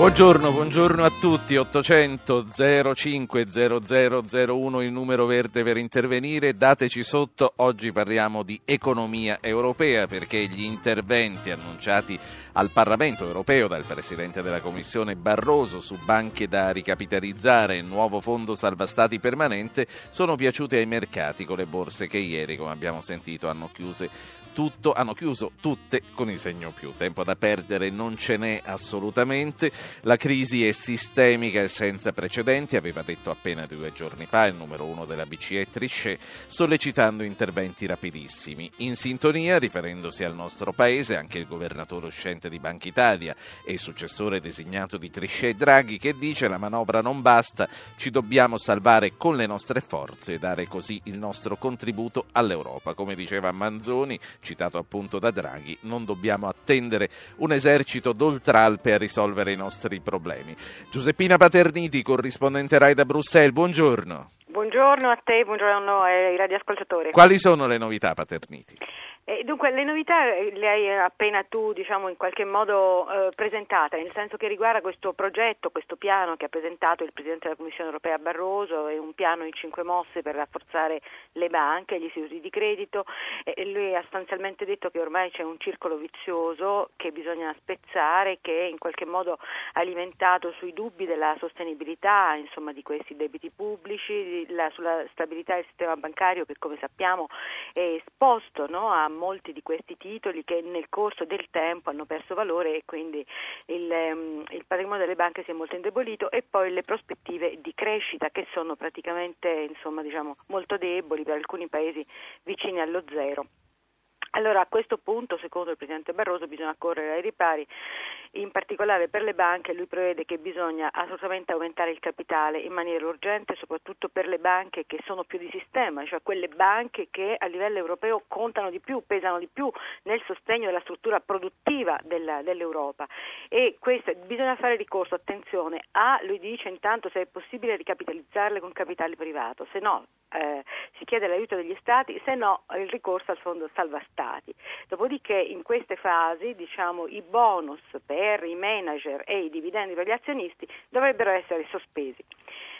Buongiorno, buongiorno a tutti. 800 05 0001 il numero verde per intervenire. Dateci sotto. Oggi parliamo di economia europea perché gli interventi annunciati al Parlamento europeo dal Presidente della Commissione Barroso su banche da ricapitalizzare e nuovo fondo salva stati permanente sono piaciuti ai mercati con le borse che ieri, come abbiamo sentito, hanno chiuse tutto, hanno chiuso tutte con il segno più. Tempo da perdere non ce n'è assolutamente. La crisi è sistemica e senza precedenti, aveva detto appena due giorni fa il numero uno della BCE Trichet, sollecitando interventi rapidissimi. In sintonia, riferendosi al nostro paese, anche il governatore uscente di Banca Italia e successore designato di Trichet Draghi, che dice la manovra non basta, ci dobbiamo salvare con le nostre forze e dare così il nostro contributo all'Europa. Come diceva Manzoni, citato appunto da Draghi, non dobbiamo attendere un esercito d'oltralpe a risolvere i nostri problemi. Giuseppina Paterniti, corrispondente RAI da Bruxelles, buongiorno. Buongiorno a te, buongiorno ai radioascoltatori. Quali sono le novità, Paterniti? Eh, dunque, le novità eh, le hai appena tu, diciamo, in qualche modo eh, presentate, nel senso che riguarda questo progetto, questo piano che ha presentato il Presidente della Commissione europea Barroso, è un piano in cinque mosse per rafforzare le banche, gli istituti di credito, e lui ha sostanzialmente detto che ormai c'è un circolo vizioso che bisogna spezzare, che è in qualche modo alimentato sui dubbi della sostenibilità insomma, di questi debiti pubblici, la, sulla stabilità del sistema bancario che come sappiamo è esposto no, a molti di questi titoli che nel corso del tempo hanno perso valore e quindi il, um, il patrimonio delle banche si è molto indebolito e poi le prospettive di crescita che sono praticamente insomma, diciamo, molto deboli per alcuni paesi vicini allo zero. Allora a questo punto, secondo il Presidente Barroso, bisogna correre ai ripari in particolare per le banche lui prevede che bisogna assolutamente aumentare il capitale in maniera urgente, soprattutto per le banche che sono più di sistema, cioè quelle banche che a livello europeo contano di più, pesano di più nel sostegno della struttura produttiva della, dell'Europa. E questo, bisogna fare ricorso, attenzione, a, lui dice intanto se è possibile ricapitalizzarle con capitale privato, se no eh, si chiede l'aiuto degli Stati, se no il ricorso al fondo salva Stati. Dopodiché in queste fasi diciamo, i bonus per i manager e i dividendi per gli azionisti dovrebbero essere sospesi.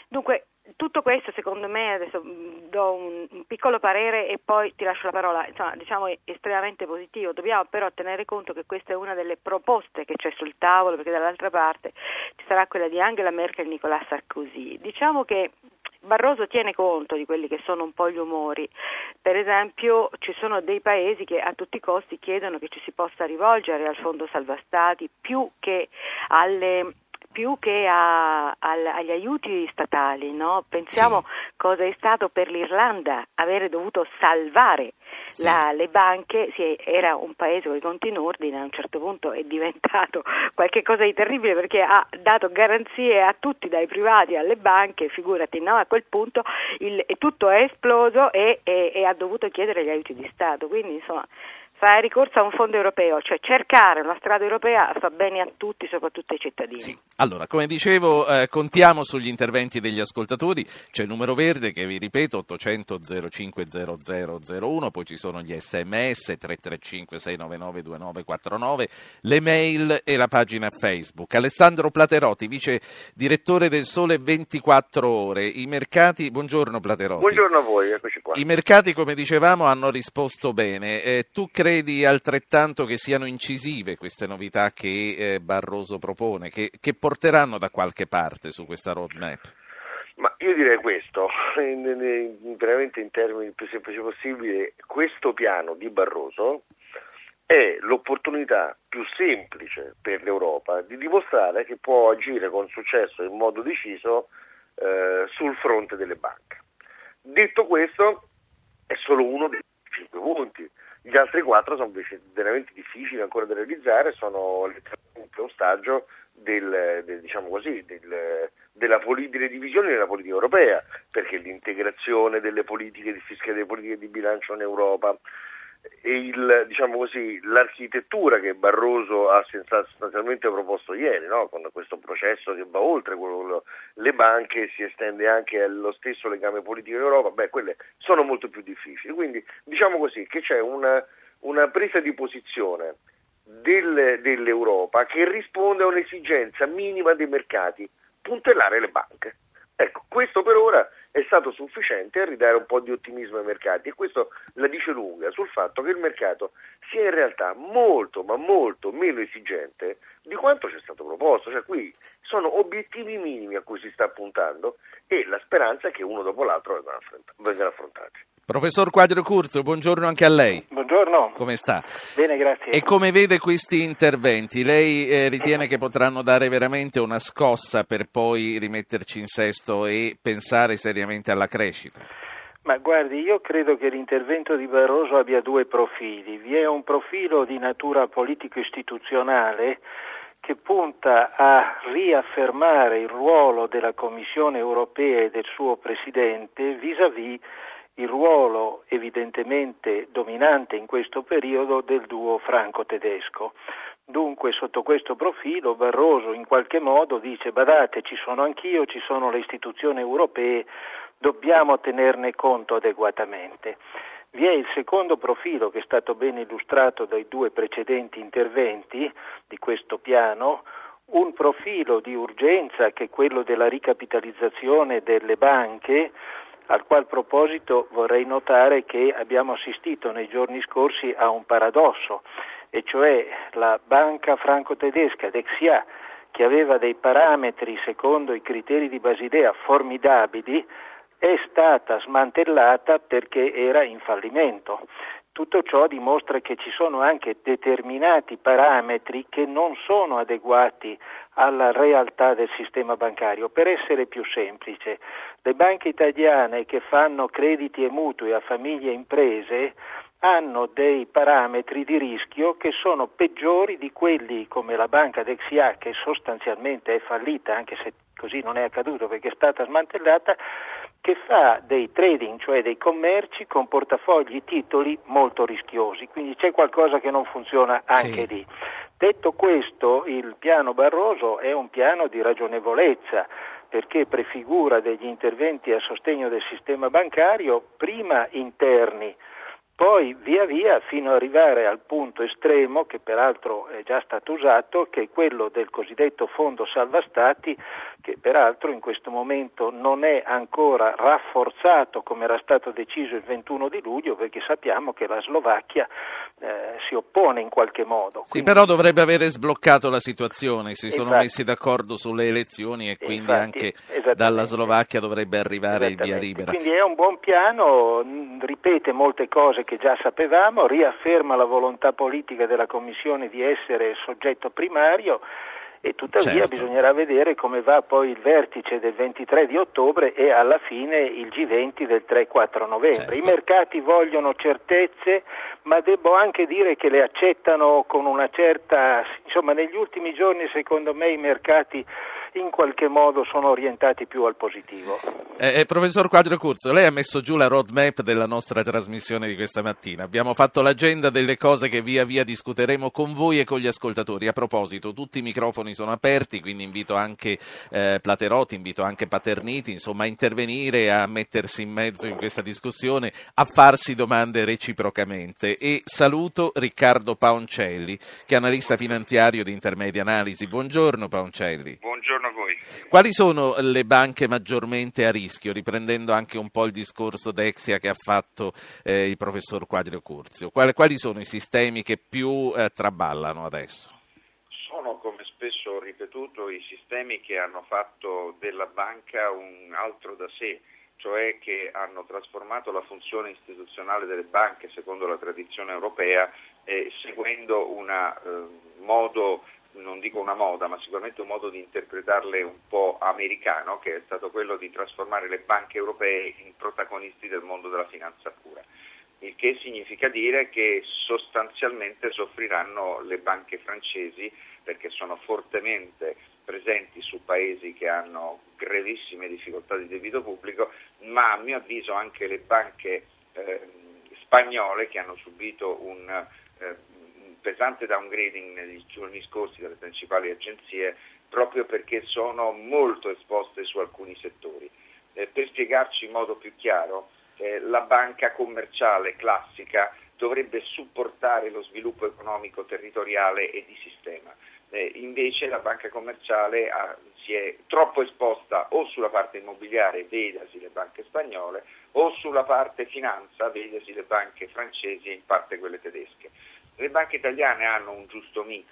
Dunque, tutto questo secondo me, adesso mm, do un, piccolo parere e poi ti lascio la parola, insomma diciamo è estremamente positivo, dobbiamo però tenere conto che questa è una delle proposte che c'è sul tavolo perché dall'altra parte ci sarà quella di Angela Merkel e Nicolas Sarkozy. Diciamo che Barroso tiene conto di quelli che sono un po' gli umori. Per esempio ci sono dei paesi che a tutti i costi chiedono che ci si possa rivolgere al Fondo Salva Stati più che alle più che a, a, agli aiuti statali, no? pensiamo sì. cosa è stato per l'Irlanda avere dovuto salvare sì. la, le banche, sì, era un paese con i conti in ordine, a un certo punto è diventato qualcosa di terribile perché ha dato garanzie a tutti, dai privati alle banche, figurati, no? a quel punto il, tutto è esploso e, e, e ha dovuto chiedere gli aiuti di Stato, quindi insomma fare ricorso a un fondo europeo, cioè cercare una strada europea fa bene a tutti, soprattutto ai cittadini. Sì. Allora, come dicevo, eh, contiamo sugli interventi degli ascoltatori, c'è il numero verde che vi ripeto 800 05 0001, poi ci sono gli sms 335 699 2949, le mail e la pagina Facebook. Alessandro Platerotti, vice direttore del Sole 24 Ore. I mercati, buongiorno Platerotti. Buongiorno a voi, eccoci qua. I mercati, come dicevamo, hanno risposto bene. Eh, tu credi credi altrettanto che siano incisive queste novità che eh, Barroso propone, che, che, porteranno da qualche parte su questa roadmap? Ma io direi questo, in, in, veramente in termini più semplici possibili, questo piano di Barroso è l'opportunità più semplice per l'Europa di dimostrare che può agire con successo in modo deciso eh, sul fronte delle banche. Detto questo, è solo uno dei cinque punti. Gli altri quattro sono invece veramente difficili ancora da realizzare, sono letteralmente ostaggio del, del, diciamo così, del, della poli- delle divisioni della politica europea, perché l'integrazione delle politiche di fiscale, delle politiche di bilancio in Europa, il, diciamo così, l'architettura che Barroso ha sostanzialmente proposto ieri, no? con questo processo che va oltre quello, le banche, si estende anche allo stesso legame politico in Europa, beh, quelle sono molto più difficili. Quindi diciamo così che c'è una, una presa di posizione del, dell'Europa che risponde a un'esigenza minima dei mercati, puntellare le banche. Ecco, questo per ora è stato sufficiente a ridare un po' di ottimismo ai mercati e questo la dice lunga sul fatto che il mercato sia in realtà molto ma molto meno esigente di quanto ci è stato proposto, cioè qui sono obiettivi minimi a cui si sta puntando e la speranza è che uno dopo l'altro vengano affrontati. Professor Quadro Curzo, buongiorno anche a lei. Buongiorno. Come sta? Bene, grazie. E come vede questi interventi? Lei eh, ritiene che potranno dare veramente una scossa per poi rimetterci in sesto e pensare seriamente alla crescita? Ma guardi, io credo che l'intervento di Barroso abbia due profili. Vi è un profilo di natura politico-istituzionale che punta a riaffermare il ruolo della Commissione europea e del suo Presidente vis-à-vis il ruolo evidentemente dominante in questo periodo del duo franco-tedesco. Dunque, sotto questo profilo, Barroso in qualche modo dice: badate, ci sono anch'io, ci sono le istituzioni europee, dobbiamo tenerne conto adeguatamente. Vi è il secondo profilo che è stato ben illustrato dai due precedenti interventi di questo piano, un profilo di urgenza che è quello della ricapitalizzazione delle banche, al qual proposito vorrei notare che abbiamo assistito nei giorni scorsi a un paradosso, e cioè la banca franco-tedesca Dexia, che aveva dei parametri secondo i criteri di Basilea formidabili, è stata smantellata perché era in fallimento. Tutto ciò dimostra che ci sono anche determinati parametri che non sono adeguati alla realtà del sistema bancario. Per essere più semplice, le banche italiane che fanno crediti e mutui a famiglie e imprese hanno dei parametri di rischio che sono peggiori di quelli come la banca Dexia che sostanzialmente è fallita, anche se così non è accaduto perché è stata smantellata, che fa dei trading, cioè dei commerci con portafogli titoli molto rischiosi, quindi c'è qualcosa che non funziona anche sì. lì. Detto questo, il piano Barroso è un piano di ragionevolezza perché prefigura degli interventi a sostegno del sistema bancario, prima interni, poi via via fino ad arrivare al punto estremo, che peraltro è già stato usato, che è quello del cosiddetto fondo salva stati, che peraltro in questo momento non è ancora rafforzato come era stato deciso il 21 di luglio, perché sappiamo che la Slovacchia eh, si oppone in qualche modo. Quindi... Sì, però dovrebbe avere sbloccato la situazione, si sono Infatti. messi d'accordo sulle elezioni e quindi Infatti, anche dalla Slovacchia dovrebbe arrivare il via libera. Quindi è un buon piano, ripete molte cose che già sapevamo, riafferma la volontà politica della Commissione di essere soggetto primario e tuttavia certo. bisognerà vedere come va poi il vertice del 23 di ottobre e alla fine il G20 del 3-4 novembre. Certo. I mercati vogliono certezze, ma devo anche dire che le accettano con una certa, insomma negli ultimi giorni secondo me i mercati in qualche modo sono orientati più al positivo. Eh, eh, professor Quadro Curzo, lei ha messo giù la roadmap della nostra trasmissione di questa mattina. Abbiamo fatto l'agenda delle cose che via via discuteremo con voi e con gli ascoltatori. A proposito, tutti i microfoni sono aperti, quindi invito anche eh, Platerotti, invito anche Paterniti, insomma, a intervenire, a mettersi in mezzo in questa discussione, a farsi domande reciprocamente. E saluto Riccardo Paoncelli, che è analista finanziario di Intermedia Analisi. Buongiorno Paoncelli. Buongiorno buongiorno a voi. Quali sono le banche maggiormente a rischio, riprendendo anche un po' il discorso Dexia che ha fatto eh, il professor Quadrio Curzio? Quali, quali, sono i sistemi che più eh, traballano adesso? Sono, come spesso ho ripetuto, i sistemi che hanno fatto della banca un altro da sé cioè che hanno trasformato la funzione istituzionale delle banche secondo la tradizione europea eh, seguendo un eh, modo non dico una moda, ma sicuramente un modo di interpretarle un po' americano, che è stato quello di trasformare le banche europee in protagonisti del mondo della finanza pura. Il che significa dire che sostanzialmente soffriranno le banche francesi perché sono fortemente presenti su paesi che hanno gravissime difficoltà di debito pubblico, ma a mio avviso anche le banche eh, spagnole che hanno subito un eh, pesante downgrading negli giorni scorsi dalle principali agenzie proprio perché sono molto esposte su alcuni settori. Eh, per spiegarci in modo più chiaro, eh, la banca commerciale classica dovrebbe supportare lo sviluppo economico territoriale e di sistema. Eh, invece la banca commerciale ha, si è troppo esposta o sulla parte immobiliare, vedasi le banche spagnole, o sulla parte finanza, vedasi le banche francesi e in parte quelle tedesche. Le banche italiane hanno un giusto mix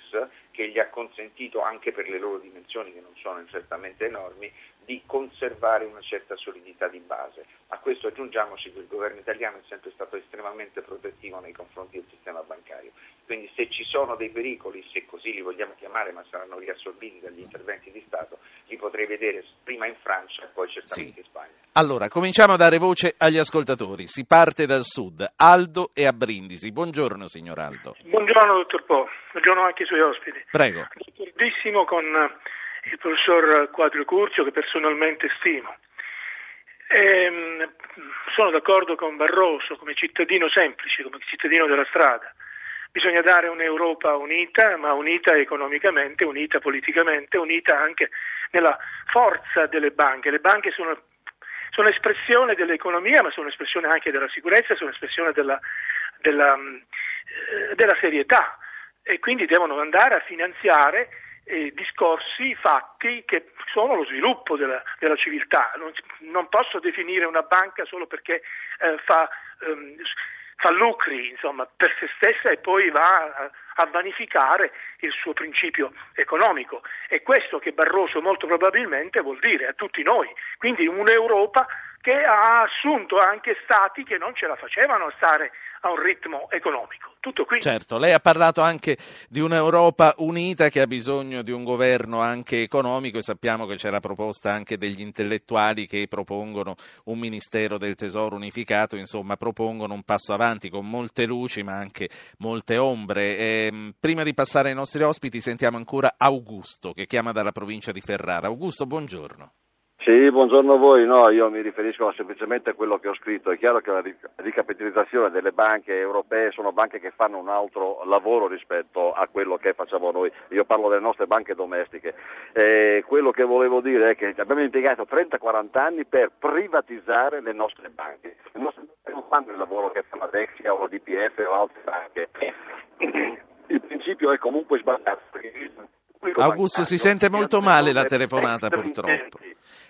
che gli ha consentito, anche per le loro dimensioni che non sono certamente enormi, di conservare una certa solidità di base. A questo aggiungiamoci che il governo italiano è sempre stato estremamente protettivo nei confronti del sistema bancario. Quindi se ci sono dei pericoli, se così li vogliamo chiamare, ma saranno riassorbiti dagli interventi di Stato, li potrei vedere prima in Francia e poi certamente sì. in Spagna. Allora, cominciamo a dare voce agli ascoltatori. Si parte dal sud. Aldo e a Brindisi. Buongiorno, signor Aldo. Buongiorno, dottor Po. Buongiorno anche ai suoi ospiti. Prego. D'accordissimo con il professor Quadrio Curzio, che personalmente stimo. Ehm, sono d'accordo con Barroso come cittadino semplice, come cittadino della strada. Bisogna dare un'Europa unita, ma unita economicamente, unita politicamente, unita anche nella forza delle banche. Le banche sono, sono espressione dell'economia, ma sono espressione anche della sicurezza, sono espressione della, della, eh, della serietà e quindi devono andare a finanziare eh, discorsi, fatti che sono lo sviluppo della, della civiltà. Non, non, posso definire una banca solo perché eh, fa ehm, fa lucri insomma, per se stessa e poi va a, a, vanificare il suo principio economico. È questo che Barroso molto probabilmente vuol dire a tutti noi. Quindi un'Europa che ha assunto anche stati che non ce la facevano a stare a un ritmo economico. Tutto qui. Certo, lei ha parlato anche di un'Europa unita che ha bisogno di un governo anche economico e sappiamo che c'è la proposta anche degli intellettuali che propongono un Ministero del Tesoro unificato, insomma propongono un passo avanti con molte luci ma anche molte ombre. E, ehm, prima di passare ai nostri ospiti sentiamo ancora Augusto che chiama dalla provincia di Ferrara. Augusto, buongiorno. Sì, buongiorno a voi. No, io mi riferisco semplicemente a quello che ho scritto. È chiaro che la ricapitalizzazione delle banche europee sono banche che fanno un altro lavoro rispetto a quello che facciamo noi. Io parlo delle nostre banche domestiche. E quello che volevo dire è che abbiamo impiegato 30-40 anni per privatizzare le nostre banche. Le nostre banche non fanno il lavoro che fa la Dexia o la DPF o altre banche. Il principio è comunque sbagliato. Augusto, si sente molto male la telefonata purtroppo.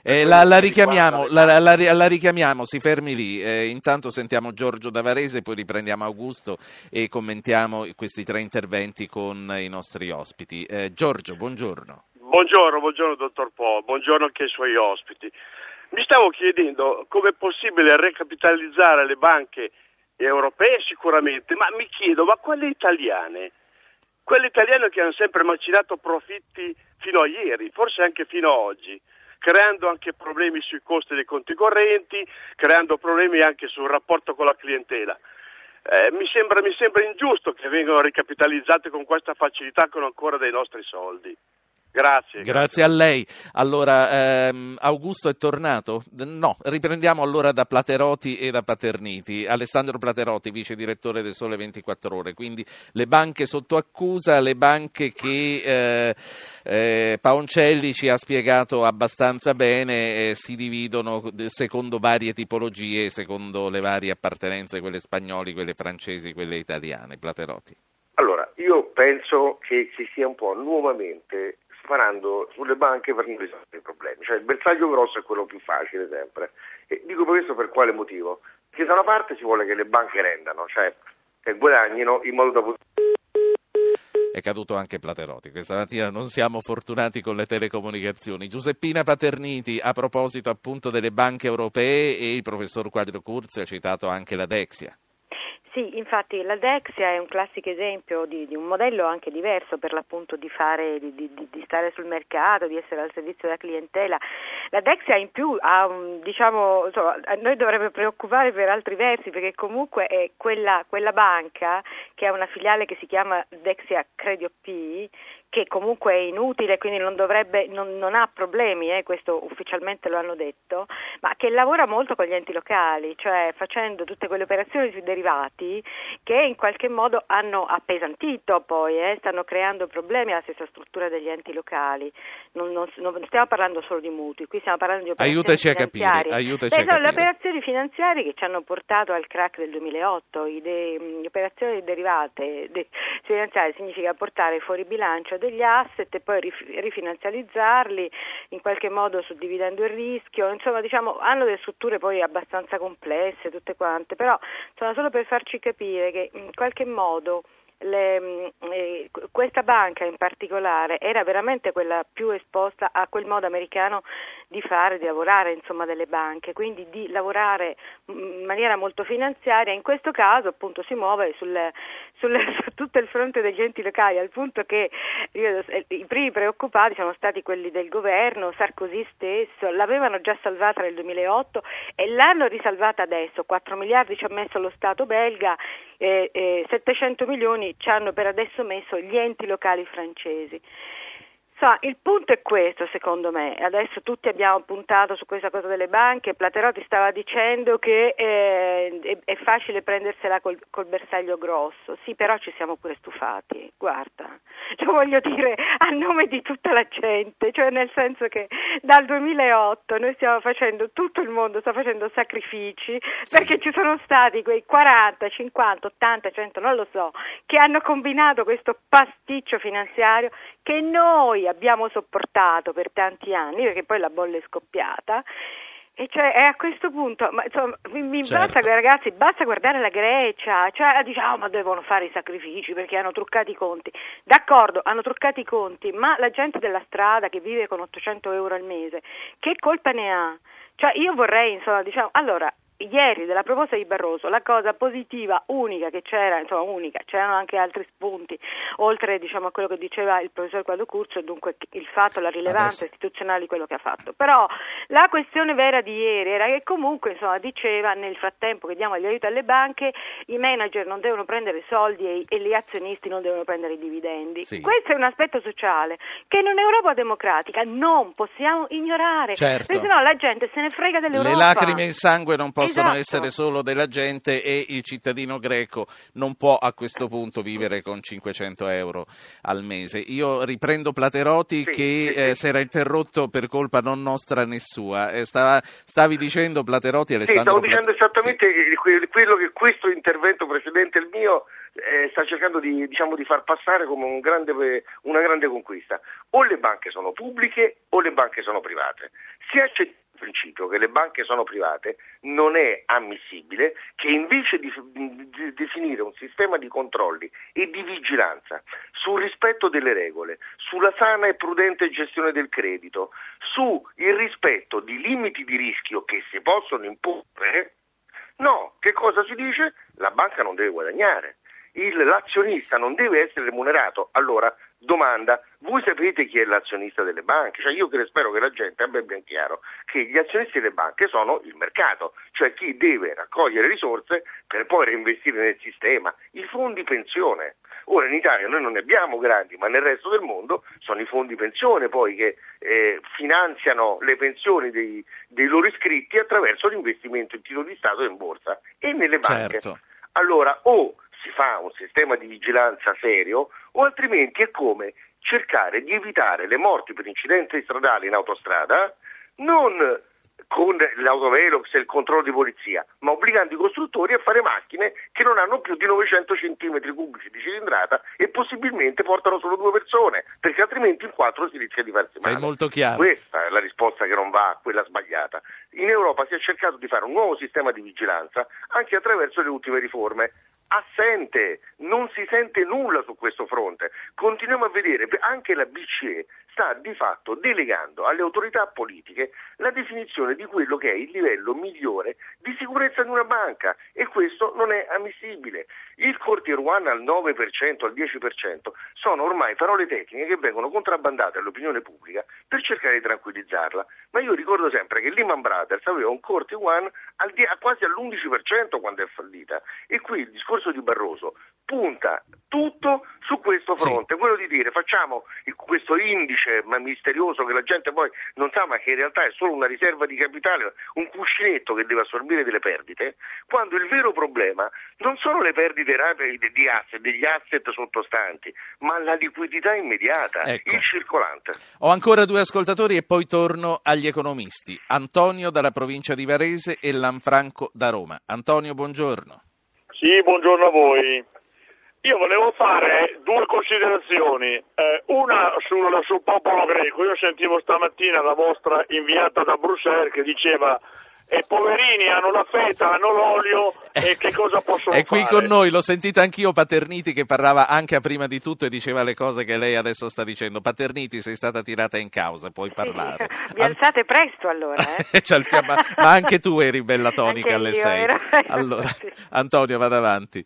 Eh, la, la, richiamiamo, la, la, richiamiamo, si fermi lì. Eh, intanto sentiamo Giorgio Davarese, poi riprendiamo Augusto e commentiamo questi tre interventi con i nostri ospiti. Eh, Giorgio, buongiorno. Buongiorno, buongiorno dottor Po, buongiorno anche ai suoi ospiti. Mi stavo chiedendo come è possibile recapitalizzare le banche europee sicuramente, ma mi chiedo, ma quelle italiane? Quelle italiane che hanno sempre macinato profitti fino a ieri, forse anche fino a oggi creando anche problemi sui costi dei conti correnti, creando problemi anche sul rapporto con la clientela. Eh, mi, sembra, mi sembra ingiusto che vengano ricapitalizzate con questa facilità con ancora dei nostri soldi. Grazie. Grazie a lei. Allora, ehm, Augusto è tornato? No, riprendiamo allora da Platerotti e da Paterniti. Alessandro Platerotti, vice direttore del Sole 24 Ore. Quindi le banche sotto accusa, le banche che eh, eh, Paoncelli ci ha spiegato abbastanza bene, eh, si dividono secondo varie tipologie, secondo le varie appartenenze, quelle spagnole, quelle francesi, quelle italiane. Platerotti. Allora, io penso che ci sia un po' nuovamente sparando sulle banche per non risolvere i problemi. Cioè il bersaglio grosso è quello più facile sempre. E dico questo per quale motivo? Che da una parte si vuole che le banche rendano, cioè che guadagnino in modo da poter è caduto anche Platerotti. Questa mattina non siamo fortunati con le telecomunicazioni. Giuseppina Paterniti, a proposito appunto delle banche europee e il professor Quadro Curzi ha citato anche la Dexia. Sì, infatti la Dexia è un classico esempio di, di un modello anche diverso per l'appunto di, fare, di, di, stare sul mercato, di essere al servizio della clientela. La Dexia in più ha un, diciamo, insomma, a noi dovrebbe preoccupare per altri versi perché comunque è quella, quella banca che ha una filiale che si chiama Dexia Credit P che comunque è inutile, quindi non, dovrebbe, non, non ha problemi, eh, questo ufficialmente lo hanno detto, ma che lavora molto con gli enti locali, cioè facendo tutte quelle operazioni sui derivati che in qualche modo hanno appesantito poi, eh, stanno creando problemi alla stessa struttura degli enti locali. Non, non, non, stiamo parlando solo di mutui, qui stiamo parlando di operazioni aiutaci finanziarie. A capire, aiutaci Beh, a sono capire. le operazioni finanziarie che ci hanno portato al crack del 2008, I de- le operazioni derivate de- finanziarie significa portare fuori bilancio degli asset e poi rif- rifinanzializzarli in qualche modo suddividendo il rischio, insomma diciamo hanno delle strutture poi abbastanza complesse tutte quante, però insomma solo per farci capire che in qualche modo le, eh, questa banca in particolare era veramente quella più esposta a quel modo americano di fare, di lavorare insomma delle banche, quindi di lavorare in maniera molto finanziaria, in questo caso appunto si muove sul, sul, su tutto il fronte degli enti locali, al punto che io, i primi preoccupati sono stati quelli del governo, Sarkozy stesso, l'avevano già salvata nel 2008 e l'hanno risalvata adesso, 4 miliardi ci ha messo lo Stato belga, eh, eh, 700 milioni ci hanno per adesso messo gli enti locali francesi. So, il punto è questo, secondo me. Adesso tutti abbiamo puntato su questa cosa delle banche. Platerotti stava dicendo che eh, è, è, facile prendersela col, col, bersaglio grosso. Sì, però ci siamo pure stufati. Guarda, lo voglio dire a nome di tutta la gente, cioè nel senso che dal 2008 noi stiamo facendo, tutto il mondo sta facendo sacrifici sì. perché ci sono stati quei 40, 50, 80, 100, non lo so, che hanno combinato questo pasticcio finanziario che noi abbiamo sopportato per tanti anni, perché poi la bolla è scoppiata. E cioè, è a questo punto, ma, insomma, mi, mi Certo. basta, ragazzi, basta guardare la Grecia, cioè diciamo, ma devono fare i sacrifici perché hanno truccato i conti. D'accordo, hanno truccato i conti, ma la gente della strada che vive con 800 euro al mese, che colpa ne ha? Cioè, io vorrei, insomma, diciamo, allora, ieri della proposta di Barroso la cosa positiva unica che c'era, insomma unica, c'erano anche altri spunti, oltre diciamo, a quello che diceva il professor Quadro Curcio, dunque il fatto, la rilevanza Adesso. istituzionale di quello che ha fatto. Però la questione vera di ieri era che comunque insomma, diceva nel frattempo che diamo gli aiuti alle banche, i manager non devono prendere soldi e, e gli azionisti non devono prendere i dividendi. Sì. Questo è un aspetto sociale che in un'Europa democratica non possiamo ignorare, Certo. perché sennò la gente se ne frega dell'Europa. Le lacrime e il sangue non possono Esatto. essere solo della gente e il cittadino greco non può a questo punto vivere con 500 euro al mese. Io riprendo Platerotti Sì, che sì, eh, sì. si era interrotto per colpa non nostra né sua. Eh, stava- stavi dicendo Platerotti Sì, Alessandro stavo dicendo esattamente que- quello che questo intervento precedente il mio eh, sta cercando di, diciamo, di far passare come un grande- una grande conquista. O le banche sono pubbliche o le banche sono private. Se accetti il principio che le banche sono private, non è ammissibile che invece di, di definire un sistema di controlli e di vigilanza sul rispetto delle regole, sulla sana e prudente gestione del credito, sul rispetto di limiti di rischio che si possono imporre, No, che cosa si dice? La banca non deve guadagnare, il, l'azionista non deve essere remunerato. Allora, domanda, voi sapete chi è l'azionista delle banche? Cioè io che spero che la gente abbia ben chiaro che gli azionisti delle banche sono il mercato, cioè chi deve raccogliere risorse per poi reinvestire nel sistema, i fondi pensione. Ora in Italia noi non ne abbiamo grandi, ma nel resto del mondo sono i fondi pensione poi che eh, finanziano le pensioni dei, dei loro iscritti attraverso l'investimento in titoli di Stato e in borsa e nelle banche. Certo. Allora o si fa un sistema di vigilanza serio o altrimenti è come cercare di evitare le morti per incidenti stradali in autostrada non con l'autovelox e il controllo di polizia, ma obbligando i costruttori a fare macchine che non hanno più di 900 cm cubici di cilindrata e possibilmente portano solo due persone, perché altrimenti in quattro si rischia di farsi Sei male. molto chiaro. Questa è la risposta che non va, quella sbagliata. In Europa si è cercato di fare un nuovo sistema di vigilanza anche attraverso le ultime riforme. Assente, non si sente nulla su questo fronte. Continuiamo a vedere, anche la BCE sta di fatto delegando alle autorità politiche la definizione di quello che è il livello migliore di sicurezza di una banca e questo non è ammissibile. Il one al 9%, al 10% sono ormai parole tecniche che vengono contrabbandate all'opinione pubblica per cercare di tranquillizzarla. Ma io ricordo sempre che Lehman Brothers aveva un one al di- quasi all'11% quando è fallita. E qui il discorso di Barroso punta tutto su questo fronte, quello di dire facciamo questo indice misterioso che la gente poi non sa ma che in realtà è solo una riserva di capitale, un cuscinetto che deve assorbire delle perdite, quando il vero problema non sono le perdite rapide di asset, degli asset sottostanti, ma la liquidità immediata, Ecco. il circolante. Ho ancora due ascoltatori e poi torno agli economisti. Antonio dalla provincia di Varese e Lanfranco da Roma. Antonio, buongiorno. Sì, buongiorno a voi. Io volevo fare due considerazioni, Eh, una sul, sul popolo greco. Io sentivo stamattina la vostra inviata da Bruxelles che diceva e poverini hanno la feta, hanno l'olio e che cosa possono È qui fare? con noi, l'ho sentita anch'io Paterniti che parlava anche a prima di tutto e diceva le cose che lei adesso sta dicendo. Paterniti, sei stata tirata in causa, puoi parlare. Vi alzate presto allora, eh? Fiamma- ma anche tu eri bella tonica Anche alle io 6. ero- Allora, sì. Antonio, vada avanti.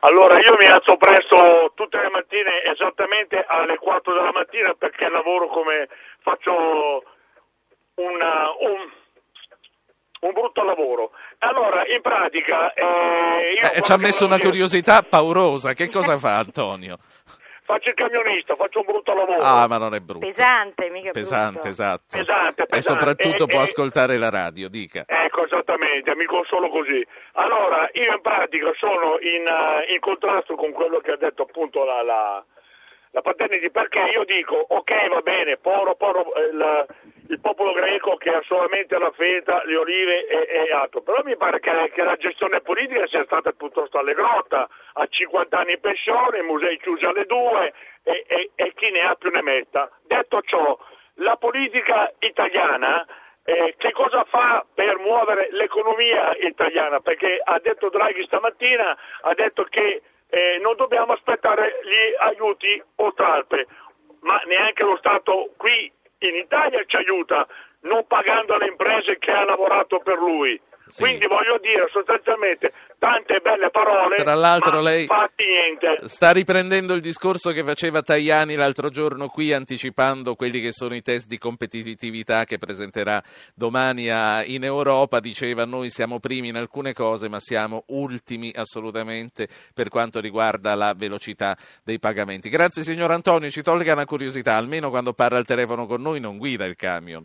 Allora, io mi alzo presto tutte le mattine esattamente alle 4 della mattina perché lavoro come faccio una- un, un brutto lavoro. Allora, in pratica... eh, io Eh, ci ha messo una dire- curiosità paurosa. Che cosa fa Antonio? Faccio il camionista, faccio un brutto lavoro. Ah, ma non è brutto. Pesante, mica Pesante, brutto. esatto. Pesante, E pesante. soprattutto E- può e- ascoltare la radio, dica. Ecco, esattamente, mi consolo così. Allora, io in pratica sono in, eh, in contrasto con quello che ha detto appunto la, la, la Paternity, perché io dico, ok, va bene, povero, povero eh, il, popolo greco che ha solamente la feta, le olive e, e altro, però mi pare che, che la gestione politica sia stata piuttosto allegrotta, a 50 anni in pensione, i musei chiusi alle due e, e- e chi ne ha più ne metta. Detto ciò, la politica italiana eh, che cosa fa per muovere l'economia italiana? Perché ha detto Draghi stamattina, ha detto che eh, non dobbiamo aspettare gli aiuti o talpe, ma neanche lo Stato qui in Italia ci aiuta, non pagando le imprese che ha lavorato per lui. Sì. Quindi voglio dire sostanzialmente tante belle parole, Tra l'altro lei-. Sta riprendendo il discorso che faceva Tajani l'altro giorno qui, anticipando quelli che sono i test di competitività che presenterà domani a- in Europa. Diceva: Noi siamo primi in alcune cose, ma siamo ultimi assolutamente per quanto riguarda la velocità dei pagamenti. Grazie, signor Antonio. Ci tolga una curiosità: almeno quando parla al telefono con noi, non guida il camion.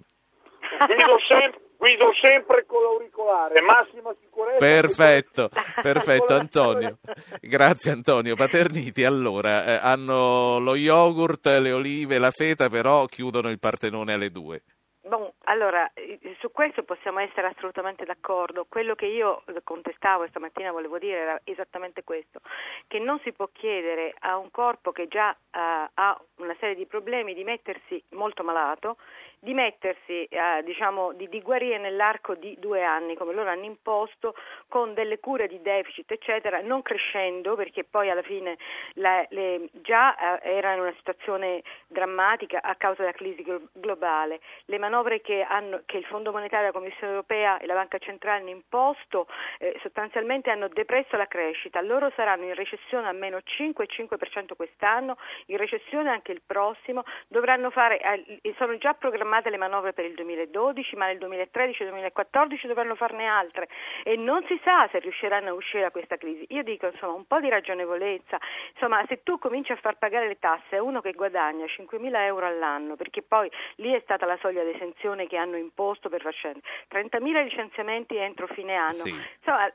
Guido sempre, guido sempre con l'auricolare, massima sicurezza. Perfetto, perfetto Antonio. Grazie Antonio. Paterniti allora eh, hanno lo yogurt, le olive, la feta, però chiudono il Partenone alle due. Bon, allora, su questo possiamo essere assolutamente d'accordo. Quello che io contestavo stamattina volevo dire era esattamente questo, che non si può chiedere a un corpo che già eh, ha una serie di problemi di mettersi molto malato, di mettersi, eh, diciamo, di, di guarire nell'arco di due anni, come loro hanno imposto, con delle cure di deficit, eccetera, non crescendo, perché poi alla fine la- le- già eh, era in una situazione drammatica a causa della crisi glo- globale. Le manovre che, hanno, che il Fondo Monetario, la Commissione Europea e la Banca Centrale hanno imposto eh, sostanzialmente hanno depresso la crescita. Loro saranno in recessione a meno 5,5% quest'anno, in recessione anche il prossimo, dovranno fare, eh, sono già programmate le manovre per il 2012, ma nel 2013-2014 dovranno farne altre e non si sa se riusciranno a uscire da questa crisi. Io dico insomma un po' di ragionevolezza, insomma se tu cominci a far pagare le tasse a uno che guadagna 5.000 euro all'anno, perché poi lì è stata la soglia di esenzione che hanno imposto per far scendere, 30.000 licenziamenti entro fine anno, Sì. insomma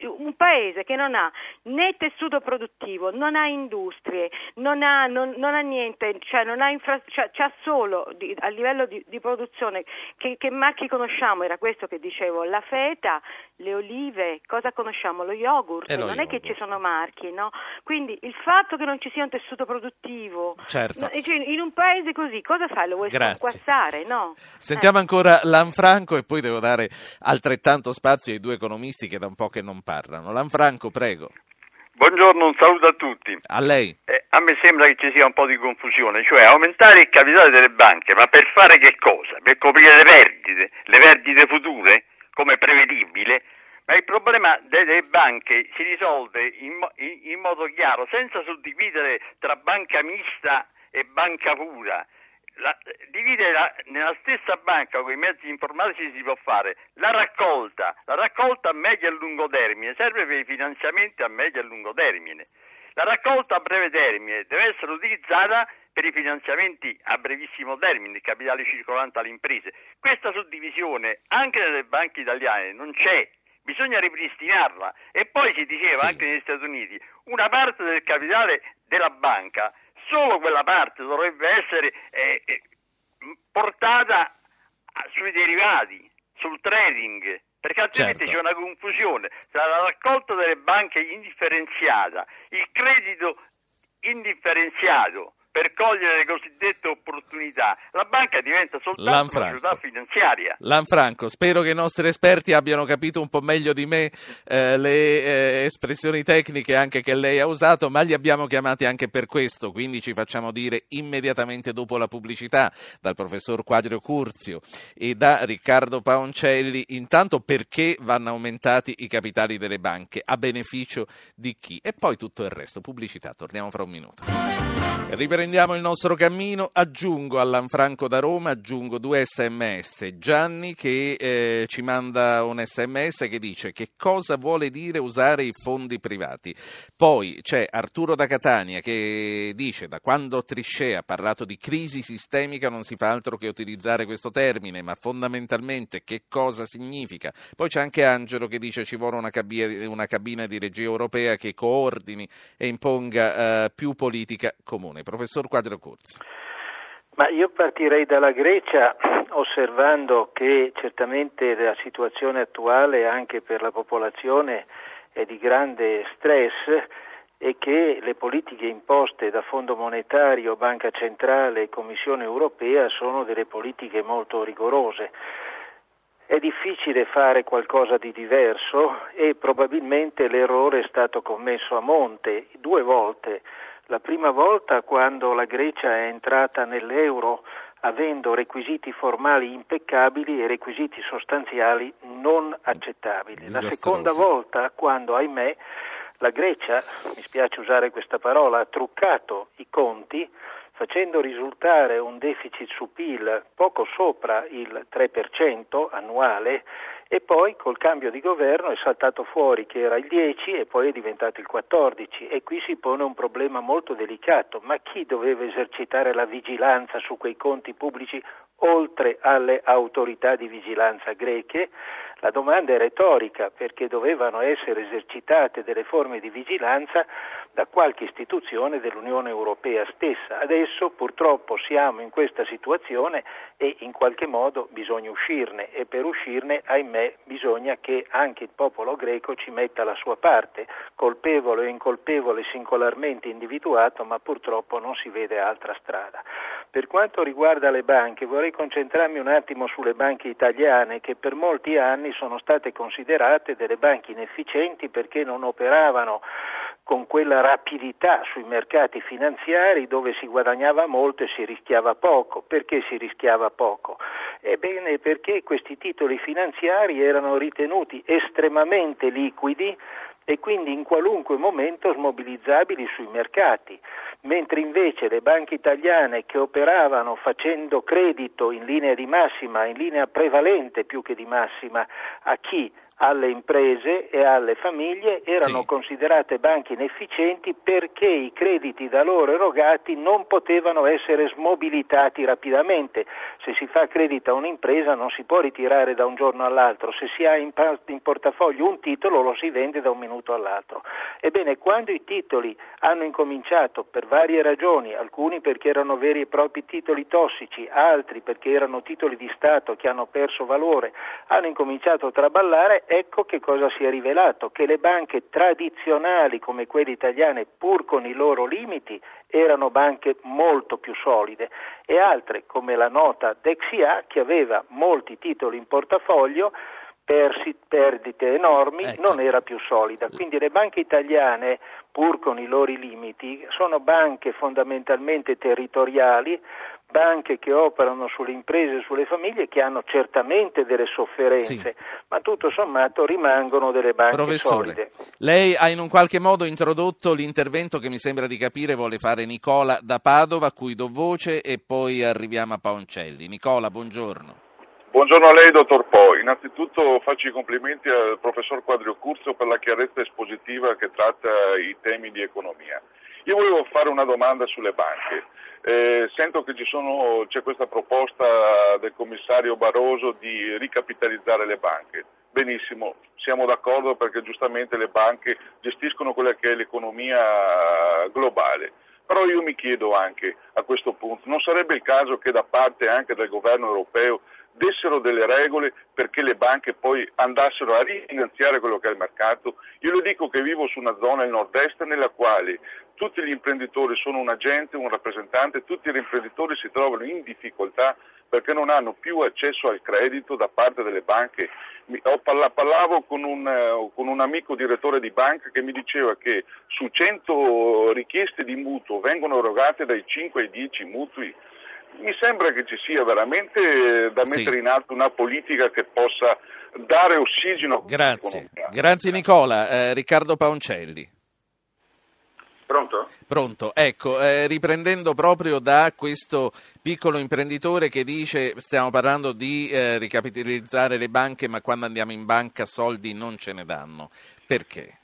un paese che non ha né tessuto produttivo, non ha industrie, non ha, non, non ha niente, cioè non ha infra, cioè, c'ha solo di- a livello di, di produzione che, che marchi conosciamo, era questo che dicevo, la feta, le olive, cosa conosciamo? Lo yogurt, E lo non è che yogurt. ci sono marchi, no? Quindi il fatto che non ci sia un tessuto produttivo, Certo. no, cioè, in un paese così cosa fai? Lo vuoi sconquassare, no? Sentiamo ancora Lanfranco e poi devo dare altrettanto spazio ai due economisti che da un po' che non parlano. Lanfranco, prego. Buongiorno, un saluto a tutti. A lei. Eh, a me sembra che ci sia un po' di confusione, cioè aumentare il capitale delle banche, ma per fare che cosa? Per coprire le perdite, le perdite future, come prevedibile? Ma il problema delle banche si risolve in, in- in modo chiaro, senza suddividere tra banca mista e banca pura. La, divide la, nella stessa banca con i mezzi informatici si può fare la raccolta, la raccolta a medio e lungo termine serve per i finanziamenti a medio e lungo termine. La raccolta a breve termine deve essere utilizzata per i finanziamenti a brevissimo termine, il capitale circolante alle imprese. Questa suddivisione anche nelle banche italiane non c'è, bisogna ripristinarla. E poi si diceva sì. anche negli Stati Uniti, una parte del capitale della banca solo quella parte dovrebbe essere eh, eh, portata sui derivati, sul trading, perché altrimenti certo. c'è una confusione tra la raccolta delle banche indifferenziata, il credito indifferenziato per cogliere le cosiddette opportunità. La banca diventa soltanto Lanfranco. una società finanziaria. Lanfranco, spero che i nostri esperti abbiano capito un po' meglio di me eh, le eh, espressioni tecniche anche che lei ha usato, ma li abbiamo chiamati anche per questo, quindi ci facciamo dire immediatamente dopo la pubblicità dal professor Quadrio Curzio e da Riccardo Paoncelli, intanto perché vanno aumentati i capitali delle banche, a beneficio di chi? E poi tutto il resto. Pubblicità, torniamo fra un minuto. Riprendiamo il nostro cammino, aggiungo all'Anfranco da Roma, aggiungo due sms. Gianni che eh, ci manda un sms che dice che cosa vuole dire usare i fondi privati. Poi c'è Arturo da Catania che dice da quando Trichet ha parlato di crisi sistemica non si fa altro che utilizzare questo termine, ma fondamentalmente che cosa significa? Poi c'è anche Angelo che dice ci vuole una, cabina, una cabina di regia europea che coordini e imponga eh, più politica comune comune. Professor Quadro Corsi. Ma io partirei dalla Grecia osservando che certamente la situazione attuale anche per la popolazione è di grande stress e che le politiche imposte da Fondo Monetario, Banca Centrale e Commissione Europea sono delle politiche molto rigorose. È difficile fare qualcosa di diverso e probabilmente l'errore è stato commesso a monte due volte la prima volta quando la Grecia è entrata nell'euro avendo requisiti formali impeccabili e requisiti sostanziali non accettabili. La seconda volta quando, ahimè, la Grecia, mi spiace usare questa parola, ha truccato i conti facendo risultare un deficit su PIL poco sopra il 3% annuale e poi col cambio di governo è saltato fuori che era il 10 e poi è diventato il 14 e qui si pone un problema molto delicato, ma chi doveva esercitare la vigilanza su quei conti pubblici oltre alle autorità di vigilanza greche? La domanda è retorica perché dovevano essere esercitate delle forme di vigilanza da qualche istituzione dell'Unione Europea stessa. Adesso purtroppo siamo in questa situazione e in qualche modo bisogna uscirne e per uscirne, ahimè, bisogna che anche il popolo greco ci metta la sua parte, colpevole o incolpevole singolarmente individuato, ma purtroppo non si vede altra strada. Per quanto riguarda le banche, vorrei concentrarmi un attimo sulle banche italiane che per molti anni sono state considerate delle banche inefficienti perché non operavano con quella rapidità sui mercati finanziari dove si guadagnava molto e si rischiava poco. Perché si rischiava poco? Ebbene perché questi titoli finanziari erano ritenuti estremamente liquidi e quindi in qualunque momento smobilizzabili sui mercati, mentre invece le banche italiane che operavano facendo credito in linea di massima, in linea prevalente più che di massima, a chi? Alle imprese e alle famiglie erano sì. considerate banche inefficienti perché i crediti da loro erogati non potevano essere smobilitati rapidamente. Se si fa credito a un'impresa non si può ritirare da un giorno all'altro, se si ha in, in portafoglio un titolo lo si vende da un minuto all'altro. Ebbene, quando i titoli hanno incominciato per varie ragioni, alcuni perché erano veri e propri titoli tossici, altri perché erano titoli di Stato che hanno perso valore, hanno incominciato a traballare, ecco che cosa si è rivelato, che le banche tradizionali come quelle italiane, pur con i loro limiti, erano banche molto più solide e altre come la nota Dexia che aveva molti titoli in portafoglio persi, perdite enormi, ecco. non era più solida. Quindi le banche italiane, pur con i loro limiti, sono banche fondamentalmente territoriali, banche che operano sulle imprese e sulle famiglie che hanno certamente delle sofferenze, sì. ma tutto sommato rimangono delle banche Professore, solide. Lei ha in un qualche modo introdotto l'intervento che mi sembra di capire vuole fare Nicola da Padova, a cui do voce, e poi arriviamo a Paoncelli. Nicola, buongiorno. Buongiorno a lei, dottor Po. Innanzitutto faccio i complimenti al professor Quadrio Curzo per la chiarezza espositiva che tratta i temi di economia. Io volevo fare una domanda sulle banche. Eh, sento che sono, c'è questa proposta del commissario Barroso di ricapitalizzare le banche. Benissimo, siamo d'accordo perché giustamente le banche gestiscono quella che è l'economia globale. Però io mi chiedo anche a questo punto, non sarebbe il caso che da parte anche del governo europeo dessero delle regole perché le banche poi andassero a rifinanziare quello che è il mercato. Io le dico che vivo su una zona, il nord-est, nella quale tutti gli imprenditori sono un agente, un rappresentante, tutti gli imprenditori si trovano in difficoltà perché non hanno più accesso al credito da parte delle banche. Parlavo con un, eh, con un, amico direttore di banca che mi diceva che su 100 richieste di mutuo vengono erogate dai 5 ai 10 mutui mi sembra che ci sia veramente da mettere sì. in atto una politica che possa dare ossigeno. Grazie, grazie Nicola. Eh, Riccardo Paoncelli. Pronto? Pronto, ecco, eh, riprendendo proprio da questo piccolo imprenditore che dice stiamo parlando di eh, ricapitalizzare le banche ma quando andiamo in banca soldi non ce ne danno, perché?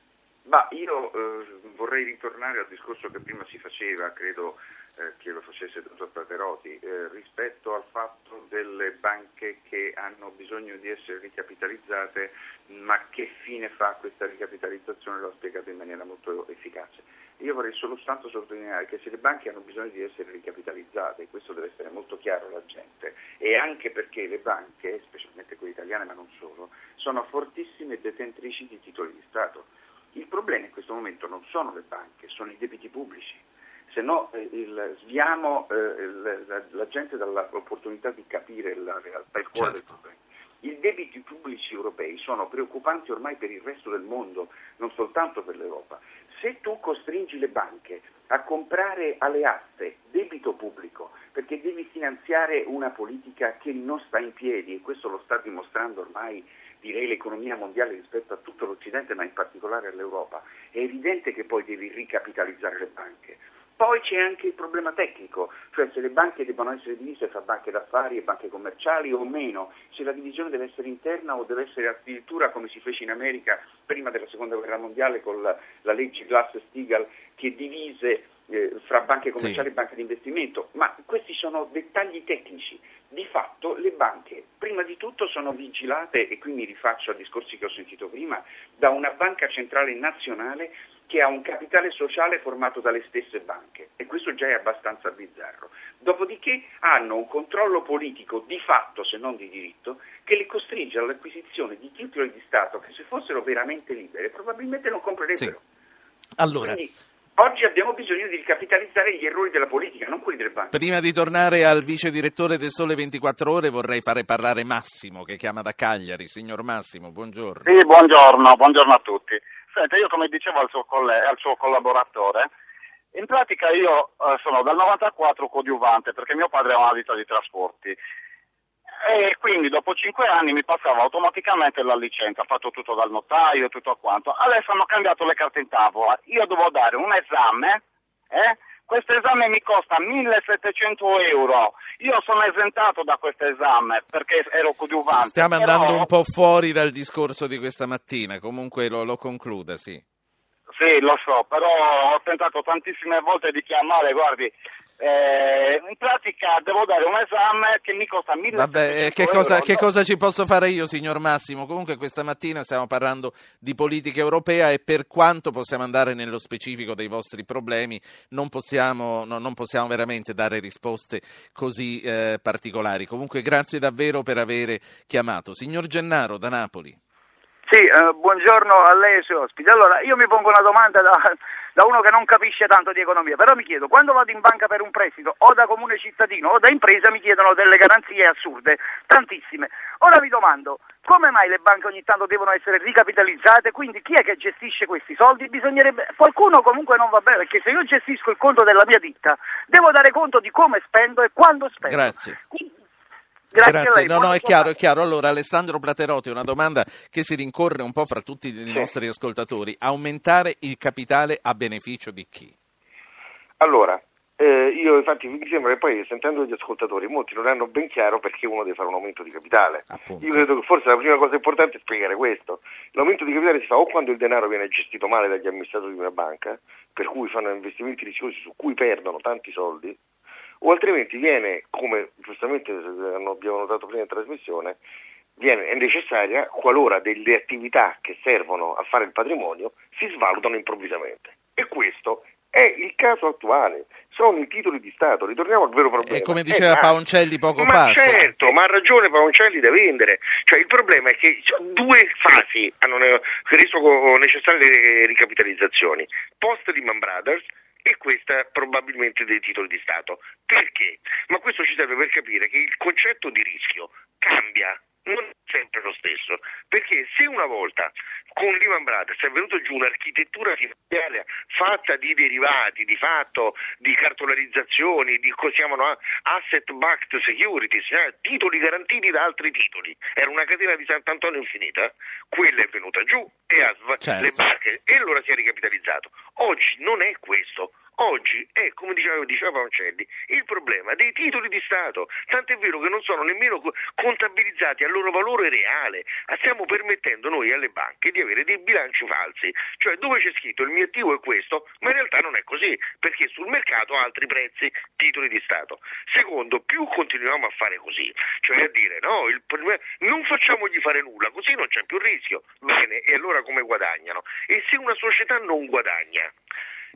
Ma io eh, vorrei ritornare al discorso che prima si faceva, credo eh, che lo facesse il dottor Paterotti, eh, rispetto al fatto delle banche che hanno bisogno di essere ricapitalizzate, ma che fine fa questa ricapitalizzazione, l'ho spiegato in maniera molto efficace. Io vorrei solo tanto sottolineare che se le banche hanno bisogno di essere ricapitalizzate, questo deve essere molto chiaro alla gente, e anche perché le banche, specialmente quelle italiane ma non solo, sono fortissime detentrici di titoli di Stato. Il problema in questo momento non sono le banche, sono i debiti pubblici se no eh, il, sviamo eh, la, la, gente dall'opportunità di capire la realtà, il cuore certo. del problema. I debiti pubblici europei sono preoccupanti ormai per il resto del mondo, non soltanto per l'Europa. Se tu costringi le banche a comprare alle aste debito pubblico perché devi finanziare una politica che non sta in piedi, e questo lo sta dimostrando ormai direi l'economia mondiale rispetto a tutto l'Occidente, ma in particolare all'Europa, è evidente che poi devi ricapitalizzare le banche. Poi c'è anche il problema tecnico, cioè se le banche devono essere divise fra banche d'affari e banche commerciali o meno, se la divisione deve essere interna o deve essere addirittura come si fece in America prima della seconda guerra mondiale con la, la legge Glass-Steagall che divise eh, fra banche commerciali sì. e banche di investimento, ma questi sono dettagli tecnici. Di fatto le banche prima di tutto sono vigilate, e qui mi rifaccio a discorsi che ho sentito prima, da una banca centrale nazionale che ha un capitale sociale formato dalle stesse banche e questo già è abbastanza bizzarro. Dopodiché hanno un controllo politico di fatto, se non di diritto, che le costringe all'acquisizione di titoli di Stato che se fossero veramente libere probabilmente non comprerebbero. Sì. Allora, Quindi, Oggi abbiamo bisogno di ricapitalizzare gli errori della politica, non quelli delle banche. Prima di tornare al vice direttore del Sole 24 Ore vorrei fare parlare Massimo che chiama da Cagliari. Signor Massimo, buongiorno. Sì, buongiorno, buongiorno a tutti. Senta, io come dicevo al suo, coll- al suo collaboratore, in pratica io eh, sono dal 94 coadiuvante perché mio padre ha una ditta di trasporti e quindi dopo cinque anni mi passava automaticamente la licenza, fatto tutto dal notaio, tutto quanto. Adesso hanno cambiato le carte in tavola, io devo dare un esame, eh? Questo esame mi costa 1700 euro, io sono esentato da questo esame perché ero coadiuvante. Stiamo però... andando un po' fuori dal discorso di questa mattina, comunque lo, lo concluda, sì. Sì, lo so, però ho tentato tantissime volte di chiamare, guardi, eh, in pratica devo dare un esame che mi costa 1000 Vabbè, eh, che, cosa, che cosa ci posso fare io, signor Massimo? Comunque questa mattina stiamo parlando di politica europea e per quanto possiamo andare nello specifico dei vostri problemi, non possiamo, no, non possiamo veramente dare risposte così eh, particolari. Comunque grazie davvero per aver chiamato. Signor Gennaro da Napoli. Sì, eh, buongiorno a lei e ai suoi ospiti. Allora, io mi pongo una domanda da, da, uno che non capisce tanto di economia, però mi chiedo, quando vado in banca per un prestito, o da comune cittadino o da impresa, mi chiedono delle garanzie assurde, tantissime. Ora mi domando, come mai le banche ogni tanto devono essere ricapitalizzate? Quindi chi è che gestisce questi soldi? Bisognerebbe... Qualcuno comunque non va bene, perché se io gestisco il conto della mia ditta, devo dare conto di come spendo e quando spendo. Grazie. Quindi, Grazie, Grazie. a lei. No, no, è chiaro, è chiaro. Allora, Alessandro Platerotti, una domanda che si rincorre un po' fra tutti i nostri ascoltatori. Aumentare il capitale a beneficio di chi? Allora, eh, io infatti mi sembra che poi sentendo gli ascoltatori molti non hanno ben chiaro perché uno deve fare un aumento di capitale. Appunto. Io credo che forse la prima cosa importante è spiegare questo. L'aumento di capitale si fa o quando il denaro viene gestito male dagli amministratori di una banca, per cui fanno investimenti rischiosi su cui perdono tanti soldi, o altrimenti viene, come giustamente eh, abbiamo notato prima in trasmissione, viene, è necessaria qualora delle attività che servono a fare il patrimonio si svalutano improvvisamente. E questo è il caso attuale, sono i titoli di Stato, ritorniamo al vero problema. E come Eh, diceva ma- Paoncelli poco ma fa, certo, ma ha ragione Paoncelli da vendere. Cioè, il problema è che sono due fasi hanno reso necessarie le ricapitalizzazioni. Post Lehman Brothers e questa probabilmente dei titoli di Stato. Perché? Ma questo ci serve per capire che il concetto di rischio cambia. Non è sempre lo stesso, perché se una volta con Lehman Brothers è venuto giù un'architettura finanziaria fatta di derivati, di fatto di cartolarizzazioni, di cosa chiamano asset backed securities, eh, titoli garantiti da altri titoli, era una catena di Sant'Antonio infinita, quella è venuta giù e ha Certo. le barche e allora si è ricapitalizzato. Oggi non è questo. Oggi è, come diceva, diceva Paoncelli, il problema dei titoli di Stato, tant'è vero che non sono nemmeno co- contabilizzati al loro valore reale. Ah, Stiamo permettendo noi alle banche di avere dei bilanci falsi, cioè dove c'è scritto il mio attivo è questo, ma in realtà non è così, perché sul mercato ha altri prezzi, titoli di Stato. Secondo, più continuiamo a fare così, cioè a dire no, il non facciamogli fare nulla, così non c'è più rischio. Bene, e allora come guadagnano? E se una società non guadagna,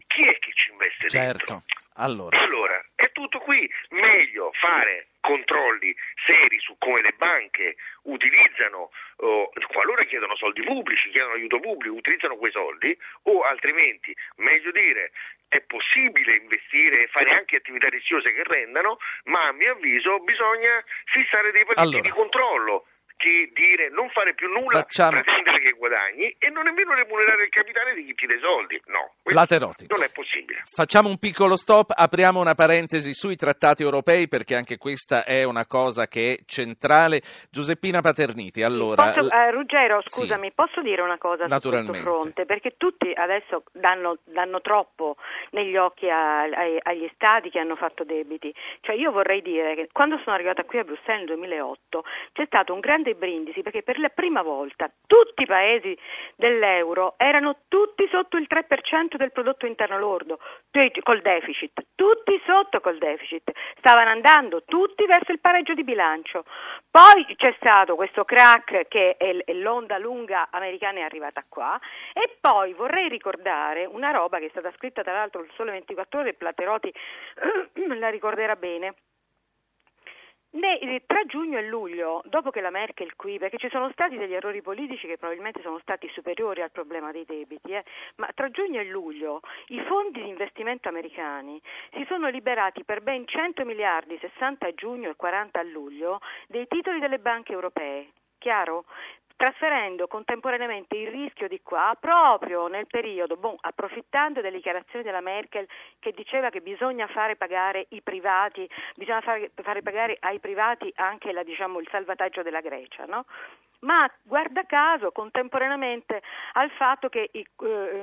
chi è che ci investe dentro? certo. Allora, Allora, è tutto qui. Meglio fare controlli seri su come le banche utilizzano, oh, qualora chiedono soldi pubblici, chiedono aiuto pubblico, utilizzano quei soldi, o altrimenti, meglio dire, è possibile investire e fare anche attività rischiose che rendano, ma a mio avviso bisogna fissare dei paletti Allora. di controllo. Che dire non fare più nulla, Facciamo- pretendere che guadagni e non nemmeno remunerare il capitale di chi ti dà i soldi. No, non è possibile. Facciamo un piccolo stop, apriamo una parentesi sui trattati europei perché anche questa è una cosa che è centrale. Giuseppina Paterniti, allora... Posso- eh, Ruggero, Sì. scusami, posso dire una cosa su Naturalmente. questo fronte? Perché tutti adesso danno, danno troppo negli occhi a- ai- agli stati che hanno fatto debiti. Cioè io vorrei dire che quando sono arrivata qui a Bruxelles nel 2008 c'è stato un grande brindisi perché per la prima volta tutti i paesi dell'euro erano tutti sotto il 3% del prodotto interno lordo, tutti col deficit, tutti sotto col deficit, stavano andando tutti verso il pareggio di bilancio. Poi c'è stato questo crack che è l'onda lunga americana è arrivata qua e poi vorrei ricordare una roba che è stata scritta tra l'altro sul Sole 24 ore, Platerotti la ricorderà bene. Ne- eh, tra giugno e luglio, dopo che la Merkel qui, perché ci sono stati degli errori politici che probabilmente sono stati superiori al problema dei debiti, eh, ma tra giugno e luglio i fondi di investimento americani si sono liberati per ben 100 miliardi, 60 a giugno e 40 a luglio, dei titoli delle banche europee. Chiaro? Trasferendo contemporaneamente il rischio di qua proprio nel periodo, boh, approfittando delle dichiarazioni della Merkel che diceva che bisogna fare pagare i privati, bisogna fare, fare pagare ai privati anche la, diciamo, il salvataggio della Grecia, no? Ma guarda caso contemporaneamente al fatto che eh,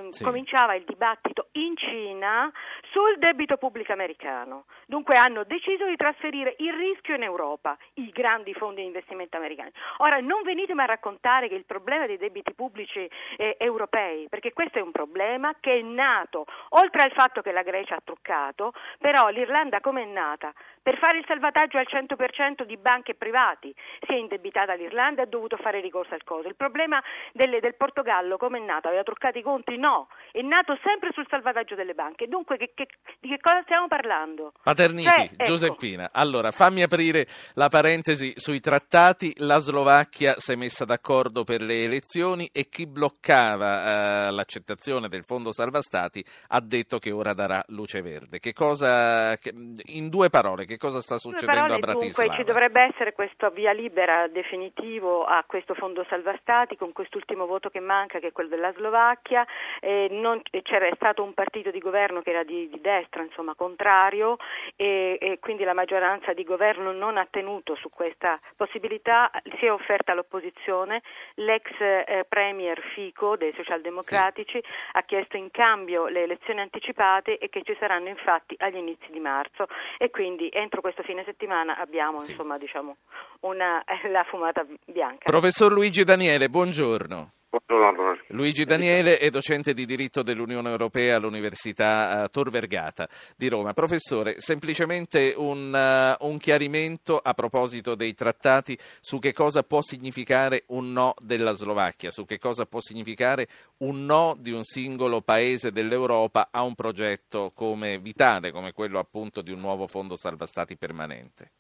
Sì. cominciava il dibattito in Cina sul debito pubblico americano. Dunque hanno deciso di trasferire il rischio in Europa, i grandi fondi di investimento americani. Ora non venitemi a raccontare che il problema dei debiti pubblici eh, europei, perché questo è un problema che è nato, oltre al fatto che la Grecia ha truccato, però l'Irlanda come è nata? Per fare il salvataggio al 100% di banche privati si è indebitata l'Irlanda ha dovuto fare ricorso al coso. Il problema delle- del Portogallo come è nato? Aveva truccato i conti? No, è nato sempre sul salvataggio delle banche. Dunque che- che- di che cosa stiamo parlando? Paterniti, Cioè, ecco. Giuseppina. Allora, fammi aprire la parentesi sui trattati. La Slovacchia si è messa d'accordo per le elezioni e chi bloccava eh, l'accettazione del fondo salva stati ha detto che ora darà luce verde. Che cosa, che- in due parole, che cosa sta succedendo parole, a Bratislava? dunque ci dovrebbe essere questo via libera definitivo a questo fondo salva stati con quest'ultimo voto che manca che è quello della Slovacchia, eh, non, c'era stato un partito di governo che era di, di destra, insomma contrario e, e, quindi la maggioranza di governo non ha tenuto su questa possibilità, si è offerta all'opposizione, l'ex eh, premier Fico dei socialdemocratici sì. ha chiesto in cambio le elezioni anticipate e che ci saranno infatti agli inizi di marzo e quindi entro questo fine settimana abbiamo sì. insomma diciamo una, la fumata bianca. Professor Luigi Daniele, buongiorno. Buongiorno. Luigi Daniele è docente di diritto dell'Unione Europea all'Università eh, Tor Vergata di Roma. Professore, semplicemente un, uh, un, chiarimento a proposito dei trattati su che cosa può significare un no della Slovacchia, su che cosa può significare un no di un singolo paese dell'Europa a un progetto come vitale, come quello appunto di un nuovo fondo salva stati permanente.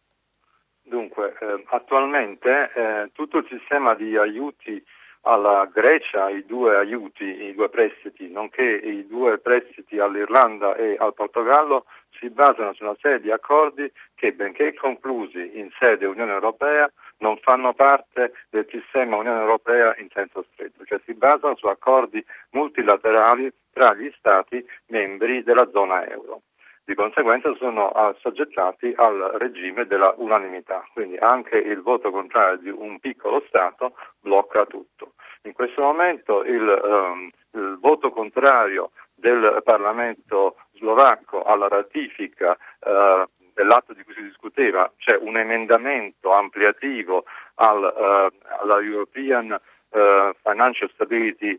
Dunque, eh, attualmente eh, tutto il sistema di aiuti alla Grecia i due aiuti, i due prestiti, nonché i due prestiti all'Irlanda e al Portogallo si basano su una serie di accordi che, benché conclusi in sede Unione Europea, non fanno parte del sistema Unione Europea in senso stretto, cioè si basano su accordi multilaterali tra gli Stati membri della zona euro di conseguenza sono assoggettati al regime della unanimità, quindi anche il voto contrario di un piccolo Stato blocca tutto. In questo momento il, um, il voto contrario del Parlamento slovacco alla ratifica uh, dell'atto di cui si discuteva, cioè un emendamento ampliativo al, uh, alla European uh, Financial Stability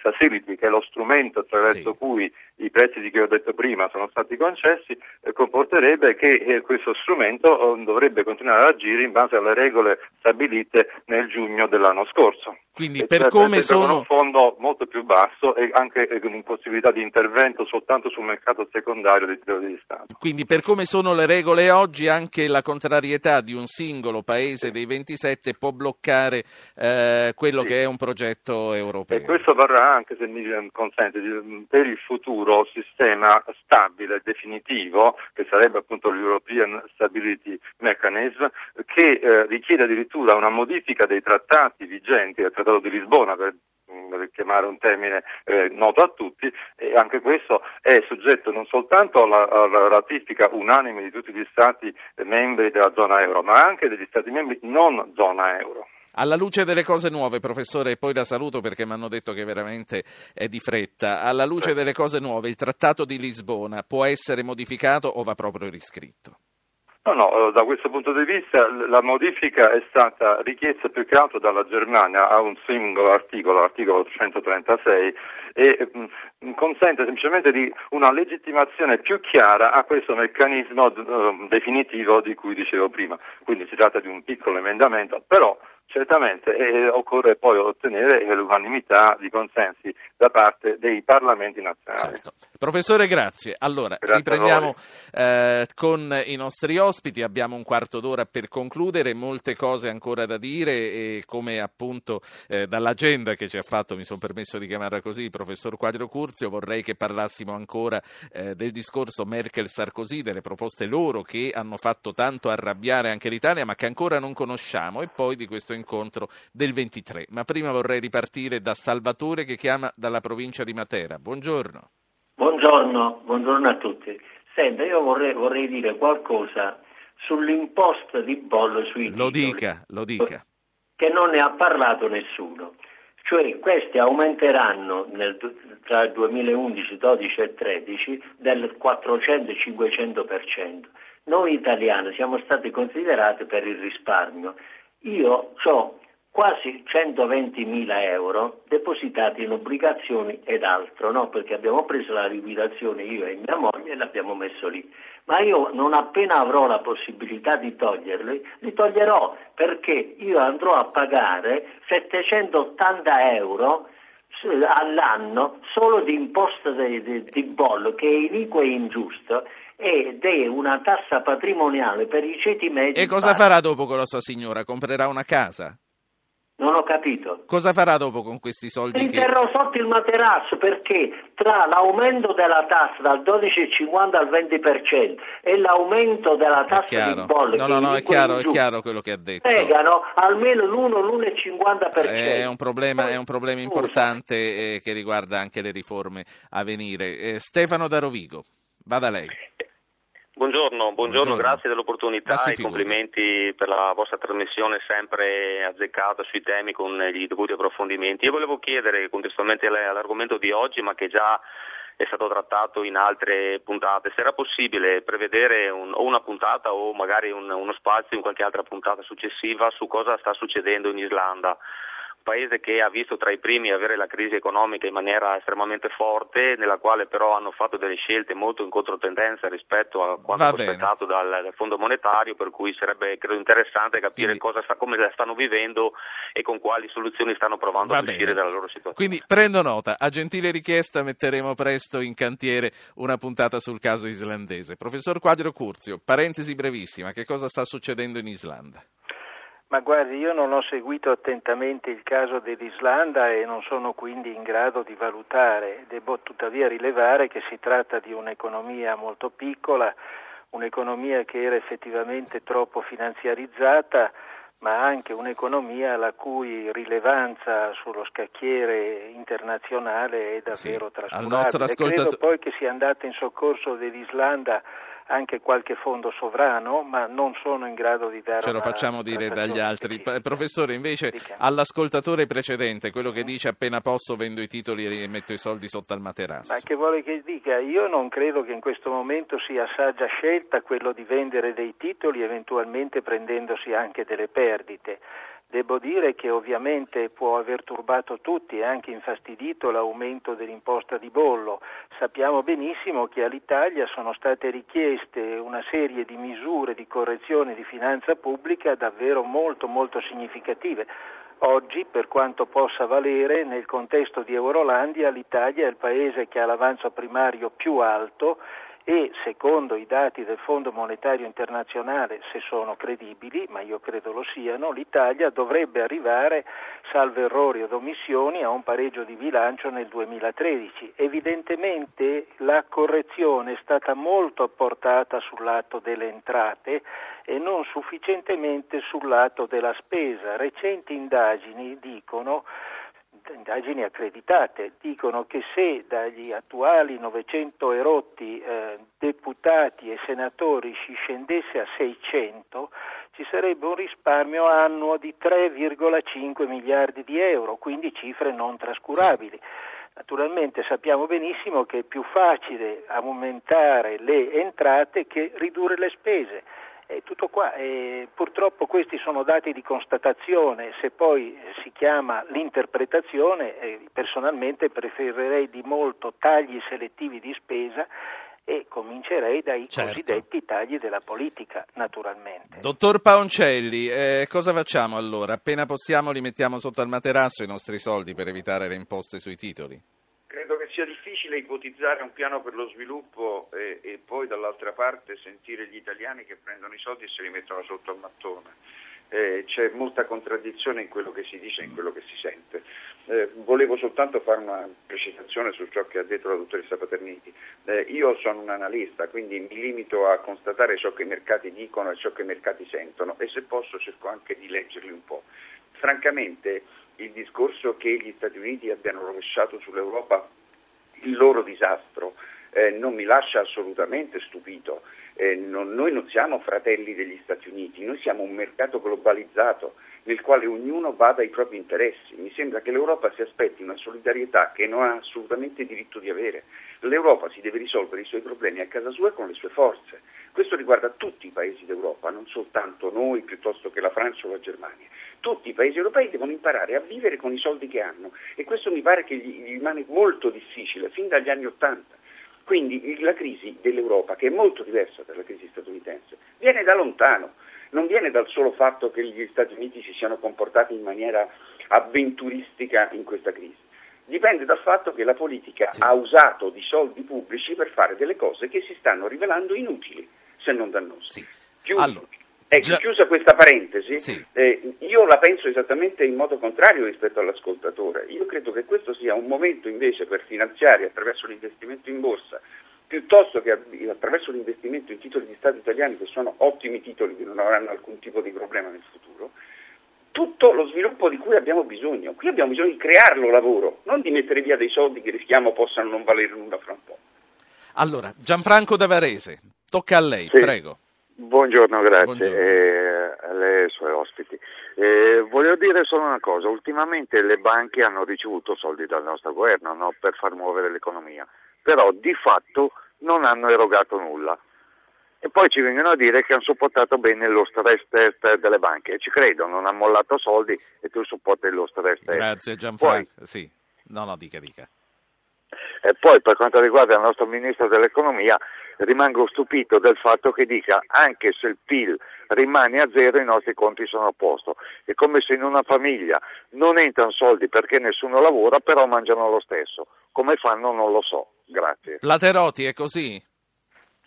Facility, che è lo strumento attraverso sì. cui i prestiti che ho detto prima sono stati concessi, eh, comporterebbe che eh, questo strumento eh, dovrebbe continuare ad agire in base alle regole stabilite nel giugno dell'anno scorso. Quindi e per cioè, come sono... un fondo molto più basso e anche eh, con impossibilità di intervento soltanto sul mercato secondario dei titoli di Stato. Quindi per come sono le regole oggi anche la contrarietà di un singolo paese dei 27 può bloccare eh, quello sì. che è un progetto europeo. E questo varrà anche, se mi consente, per il futuro sistema stabile, definitivo, che sarebbe appunto l'European Stability Mechanism, che eh, richiede addirittura una modifica dei trattati vigenti, del Trattato di Lisbona, per per chiamare un termine eh, noto a tutti, e anche questo è soggetto non soltanto alla, alla, ratifica unanime di tutti gli Stati membri della zona euro, ma anche degli Stati membri non zona euro. Alla luce delle cose nuove, professore, e poi la saluto perché mi hanno detto che veramente è di fretta, alla luce delle cose nuove, il Trattato di Lisbona può essere modificato o va proprio riscritto? No, no, da questo punto di vista la modifica è stata richiesta più che altro dalla Germania a un singolo articolo, l'articolo 136, e mh, mm, consente semplicemente di una legittimazione più chiara a questo meccanismo uh, definitivo di cui dicevo prima. Quindi si tratta di un piccolo emendamento, però Certamente e occorre poi ottenere l'unanimità di consensi da parte dei parlamenti nazionali. Certo. Professore, grazie. Allora, grazie riprendiamo eh, con i nostri ospiti. Abbiamo un quarto d'ora per concludere, molte cose ancora da dire e come appunto eh, dall'agenda che ci ha fatto, mi sono permesso di chiamarla così, il professor Quadro Curzio, vorrei che parlassimo ancora eh, del discorso Merkel-Sarkozy, delle proposte loro che hanno fatto tanto arrabbiare anche l'Italia ma che ancora non conosciamo e poi di questo incontro del 23. Ma prima vorrei ripartire da Salvatore che chiama dalla provincia di Matera. Buongiorno. Buongiorno, buongiorno a tutti. Senta, io vorrei, vorrei dire qualcosa sull'imposta di bollo sui Lo titoli, dica, lo dica. Che non ne ha parlato nessuno. Cioè questi aumenteranno nel, tra il 2011, 12 e 13 del 400-500%. Noi italiani siamo stati considerati per il risparmio io ho quasi 120 mila euro depositati in obbligazioni ed altro, no? perché abbiamo preso la liquidazione io e mia moglie e l'abbiamo messo lì. Ma io non appena avrò la possibilità di toglierli, li toglierò perché io andrò a pagare 780 euro all'anno solo di imposta di, di, di bollo che è iniquo e ingiusto ed è una tassa patrimoniale per i ceti medi. E cosa farà dopo con la sua signora? Comprerà una casa? Non ho capito. Cosa farà dopo con questi soldi? Li Che... terrò sotto il materasso perché tra l'aumento della tassa dal 12,50 al 20% e l'aumento della tassa di bolle No, no, no, è chiaro, è chiaro quello che ha detto. pegano almeno l'1 l'1,50%. È un problema, è un problema importante eh, che riguarda anche le riforme a venire. Eh, Stefano da Rovigo, vada lei. Buongiorno, buongiorno, Buongiorno. grazie dell'opportunità e complimenti per la vostra trasmissione sempre azzeccata sui temi con gli dovuti approfondimenti. Io volevo chiedere contestualmente all'argomento di oggi, ma che già è stato trattato in altre puntate, se era possibile prevedere un- o una puntata o magari un- uno spazio in qualche altra puntata successiva su cosa sta succedendo in Islanda. Paese che ha visto tra i primi avere la crisi economica in maniera estremamente forte, nella quale però hanno fatto delle scelte molto in controtendenza rispetto a quanto prospettato dal, dal Fondo Monetario, per cui sarebbe credo interessante capire Quindi- cosa sta- come la stanno vivendo e con quali soluzioni stanno provando Va ad uscire dalla loro situazione. Quindi prendo nota, a gentile richiesta metteremo presto in cantiere una puntata sul caso islandese. Professor Quadro Curzio, parentesi brevissima, che cosa sta succedendo in Islanda? Ma guardi, io non ho seguito attentamente il caso dell'Islanda e non sono quindi in grado di valutare. Devo tuttavia rilevare che si tratta di un'economia molto piccola, un'economia che era effettivamente troppo finanziarizzata, ma anche un'economia la cui rilevanza sullo scacchiere internazionale è davvero trascurabile. nostro ascoltato- Credo poi che sia andata in soccorso dell'Islanda anche qualche fondo sovrano, ma non sono in grado di dare Ce lo facciamo dire dagli altri. Pa- Professore, invece all'ascoltatore precedente, quello che dice appena posso vendo i titoli e metto i soldi sotto al materasso. Ma che vuole che dica? Io non credo che in questo momento sia saggia scelta quello di vendere dei titoli eventualmente prendendosi anche delle perdite. Devo dire che ovviamente può aver turbato tutti e anche infastidito l'aumento dell'imposta di bollo. Sappiamo benissimo che all'Italia sono state richieste una serie di misure di correzione di finanza pubblica davvero molto molto significative. Oggi, per quanto possa valere, nel contesto di Eurolandia l'Italia è il paese che ha l'avanzo primario più alto e secondo i dati del Fondo Monetario Internazionale, se sono credibili, ma io credo lo siano, l'Italia dovrebbe arrivare, salvo errori o omissioni, a un pareggio di bilancio nel 2013. Evidentemente la correzione è stata molto apportata sul lato delle entrate e non sufficientemente sul lato della spesa. Recenti indagini dicono indagini accreditate dicono che se dagli attuali 900 erotti eh, deputati e senatori si scendesse a 600 ci sarebbe un risparmio annuo di 3,5 miliardi di euro, quindi cifre non trascurabili. Naturalmente sappiamo benissimo che è più facile aumentare le entrate che ridurre le spese. È tutto qua, e purtroppo questi sono dati di constatazione, se poi si chiama l'interpretazione, eh, personalmente preferirei di molto tagli selettivi di spesa e comincerei dai Certo. cosiddetti tagli della politica, naturalmente. Dottor Paoncelli, eh, cosa facciamo allora? Appena possiamo li mettiamo sotto al materasso i nostri soldi per evitare le imposte sui titoli? Sia difficile ipotizzare un piano per lo sviluppo e, e poi dall'altra parte sentire gli italiani che prendono i soldi e se li mettono sotto al mattone. Eh, c'è molta contraddizione in quello che si dice e in quello che si sente. Eh, volevo soltanto fare una precisazione su ciò che ha detto la dottoressa Paterniti. Eh, io sono un analista, quindi mi limito a constatare ciò che i mercati dicono e ciò che i mercati sentono e se posso cerco anche di leggerli un po'. Francamente il discorso che gli Stati Uniti abbiano rovesciato sull'Europa il loro disastro eh, non mi lascia assolutamente stupito. Eh, non- noi non siamo fratelli degli Stati Uniti, noi siamo un mercato globalizzato nel quale ognuno vada ai propri interessi. Mi sembra che l'Europa si aspetti una solidarietà che non ha assolutamente diritto di avere. L'Europa si deve risolvere i suoi problemi a casa sua con le sue forze. Questo riguarda tutti i paesi d'Europa, non soltanto noi piuttosto che la Francia o la Germania. Tutti i paesi europei devono imparare a vivere con i soldi che hanno e questo mi pare che gli rimane molto difficile fin dagli anni Ottanta. Quindi la crisi dell'Europa, che è molto diversa dalla crisi statunitense, viene da lontano, non viene dal solo fatto che gli Stati Uniti si siano comportati in maniera avventuristica in questa crisi. Dipende dal fatto che la politica ha usato di soldi pubblici per fare delle cose che si stanno rivelando inutili, se non dannose. Più Allora, Ecco, chiusa questa parentesi, sì. eh, io la penso esattamente in modo contrario rispetto all'ascoltatore. Io credo che questo sia un momento invece per finanziare attraverso l'investimento in borsa, piuttosto che attraverso l'investimento in titoli di Stato italiani, che sono ottimi titoli che non avranno alcun tipo di problema nel futuro, tutto lo sviluppo di cui abbiamo bisogno. Qui abbiamo bisogno di crearlo lavoro, non di mettere via dei soldi che rischiamo possano non valere nulla fra un po'. Allora, Gianfranco Davarese, tocca a lei, sì. prego. Buongiorno, grazie Buongiorno. Eh, a lei e ai suoi ospiti. Eh, voglio dire solo una cosa, ultimamente le banche hanno ricevuto soldi dal nostro governo no? per far muovere l'economia, però di fatto non hanno erogato nulla. E poi ci vengono a dire che hanno supportato bene lo stress test delle banche. E ci credo, non hanno mollato soldi e tu supporti lo stress test. Grazie Gianfranco. Poi, sì. No, no, dica, dica. E poi per quanto riguarda il nostro ministro dell'economia, rimango stupito del fatto che dica anche se il PIL rimane a zero i nostri conti sono a posto. È come se in una famiglia non entrano soldi perché nessuno lavora, però mangiano lo stesso. Come fanno non lo so. Grazie. Lateroti è così?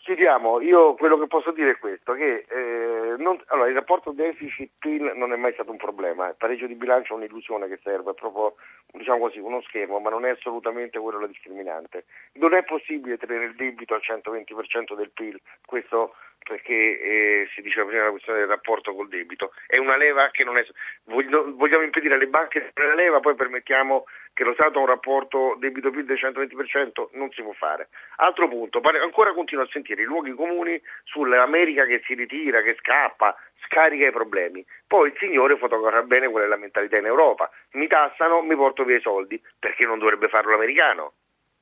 Chiediamo, io quello che posso dire è questo, che eh, non, allora, il rapporto deficit-PIL non è mai stato un problema, il pareggio di bilancio è un'illusione che serve, è proprio diciamo così, uno schermo, ma non è assolutamente quello la discriminante. Non è possibile tenere il debito al 120% del PIL, questo perché eh, si diceva prima la questione del rapporto col debito, è una leva che non è... Vogliamo impedire alle banche di la leva, poi permettiamo che lo Stato ha un rapporto debito-PIL del 120%, non si può fare. Altro punto, ancora continuo a sentire i luoghi comuni sull'America che si ritira, che scappa, scarica i problemi. Poi il signore fotografa bene qual è la mentalità in Europa. Mi tassano, mi porto via i soldi, perché non dovrebbe farlo l'americano?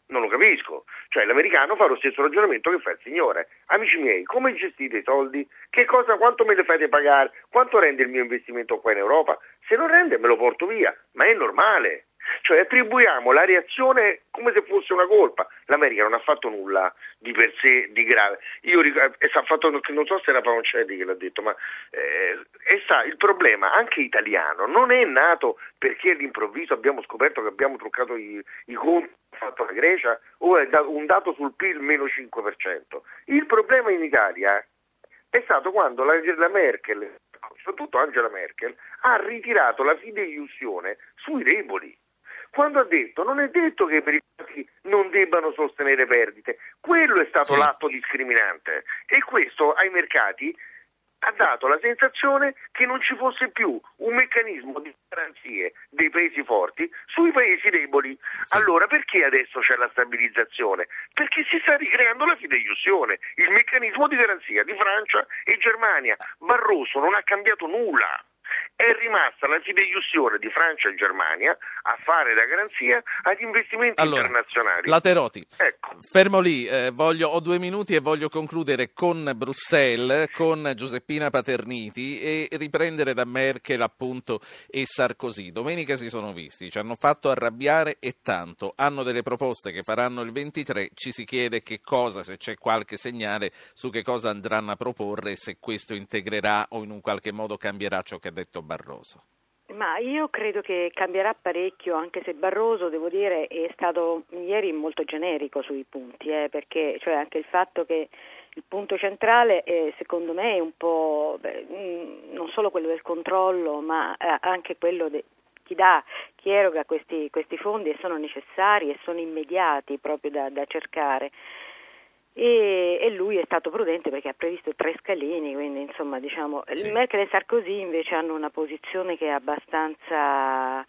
Non lo capisco. Cioè l'americano fa lo stesso ragionamento che fa il signore. Amici miei, come gestite i soldi? Che cosa, quanto me le fate pagare? Quanto rende il mio investimento qua in Europa? Se non rende me lo porto via, ma è normale. Cioè attribuiamo la reazione come se fosse una colpa. L'America non ha fatto nulla di per sé di grave. Io eh, fatto, non so se era Paoncelli che l'ha detto, ma eh, sta, il problema anche italiano non è nato perché all'improvviso abbiamo scoperto che abbiamo truccato i, i conti fatto la Grecia o è un dato sul PIL meno 5%. Il problema in Italia è stato quando la, la Merkel, soprattutto Angela Merkel, ha ritirato la fideiussione sui deboli quando ha detto non è detto che i privati non debbano sostenere perdite, quello è stato sì. l'atto discriminante e questo ai mercati ha dato la sensazione che non ci fosse più un meccanismo di garanzie dei paesi forti sui paesi deboli. Sì. Allora perché adesso c'è la stabilizzazione? Perché si sta ricreando la fideiussione, il meccanismo di garanzia di Francia e Germania. Barroso non ha cambiato nulla è rimasta la fideiussione di Francia e Germania a fare da garanzia agli investimenti allora, internazionali. Lateroti, ecco. fermo lì, eh, voglio, ho due minuti e voglio concludere con Bruxelles, con Giuseppina Paterniti e riprendere da Merkel appunto e Sarkozy. Domenica si sono visti, ci hanno fatto arrabbiare e tanto, hanno delle proposte che faranno il 23, ci si chiede che cosa, se c'è qualche segnale su che cosa andranno a proporre se questo integrerà o in un qualche modo cambierà ciò che ha detto Barroso? Ma io credo che cambierà parecchio, anche se Barroso, devo dire, è stato ieri molto generico sui punti, eh, perché cioè anche il fatto che il punto centrale eh, secondo me è un po' beh, mm, non solo quello del controllo, ma eh, anche quello di chi dà, chi eroga questi, questi, fondi e sono necessari e sono immediati proprio da, da cercare e, e, lui è stato prudente perché ha previsto tre scalini, quindi insomma diciamo sì. Merkel e Sarkozy invece hanno una posizione che è abbastanza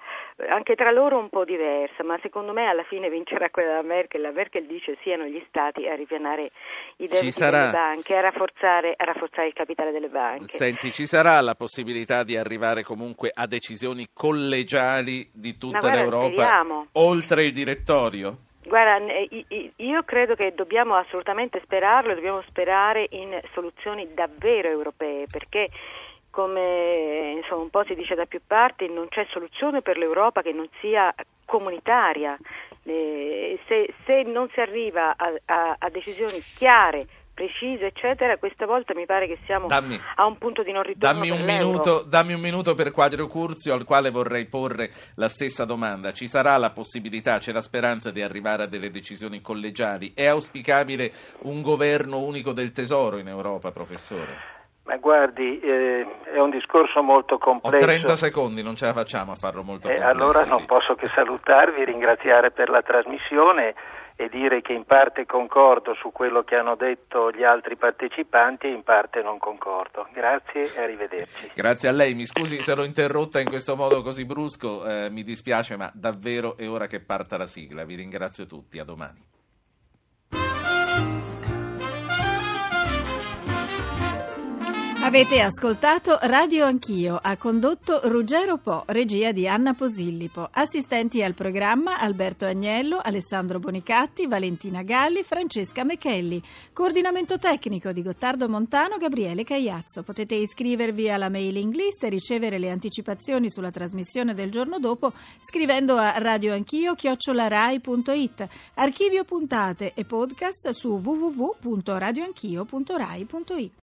anche tra loro un po' diversa, ma secondo me alla fine vincerà quella della Merkel, la Merkel dice siano gli stati a ripianare i debiti sarà... delle banche, a rafforzare, a rafforzare il capitale delle banche. Senti, ci sarà la possibilità di arrivare comunque a decisioni collegiali di tutta guarda, l'Europa speriamo. oltre il direttorio? Guarda, io credo che dobbiamo assolutamente sperarlo, dobbiamo sperare in soluzioni davvero europee, perché come insomma, un po' si dice da più parti, non c'è soluzione per l'Europa che non sia comunitaria. Eh, se, se, non si arriva a, a, a decisioni chiare, precise, eccetera, questa volta mi pare che siamo dammi, a un punto di non ritorno. Dammi un, minuto, dammi un minuto per Quadro Curzio, al quale vorrei porre la stessa domanda. Ci sarà la possibilità, c'è la speranza di arrivare a delle decisioni collegiali? È auspicabile un governo unico del tesoro in Europa, professore? Ma guardi, eh, è un discorso molto complesso. Ho 30 secondi, non ce la facciamo a farlo molto eh, complesso. Allora non sì. posso che salutarvi, ringraziare per la trasmissione e dire che in parte concordo su quello che hanno detto gli altri partecipanti e in parte non concordo. Grazie e arrivederci. Grazie a lei, mi scusi se l'ho interrotta in questo modo così brusco, eh, mi dispiace ma davvero è ora che parta la sigla. Vi ringrazio tutti, a domani. Avete ascoltato Radio Anch'io, ha condotto Ruggero Po, regia di Anna Posillipo, assistenti al programma Alberto Agnello, Alessandro Bonicatti, Valentina Galli, Francesca Mechelli, coordinamento tecnico di Gottardo Montano, Gabriele Cagliazzo. Potete iscrivervi alla mailing list e ricevere le anticipazioni sulla trasmissione del giorno dopo scrivendo a radioanchio.it. Archivio puntate e podcast su www.radioanchio.rai.it.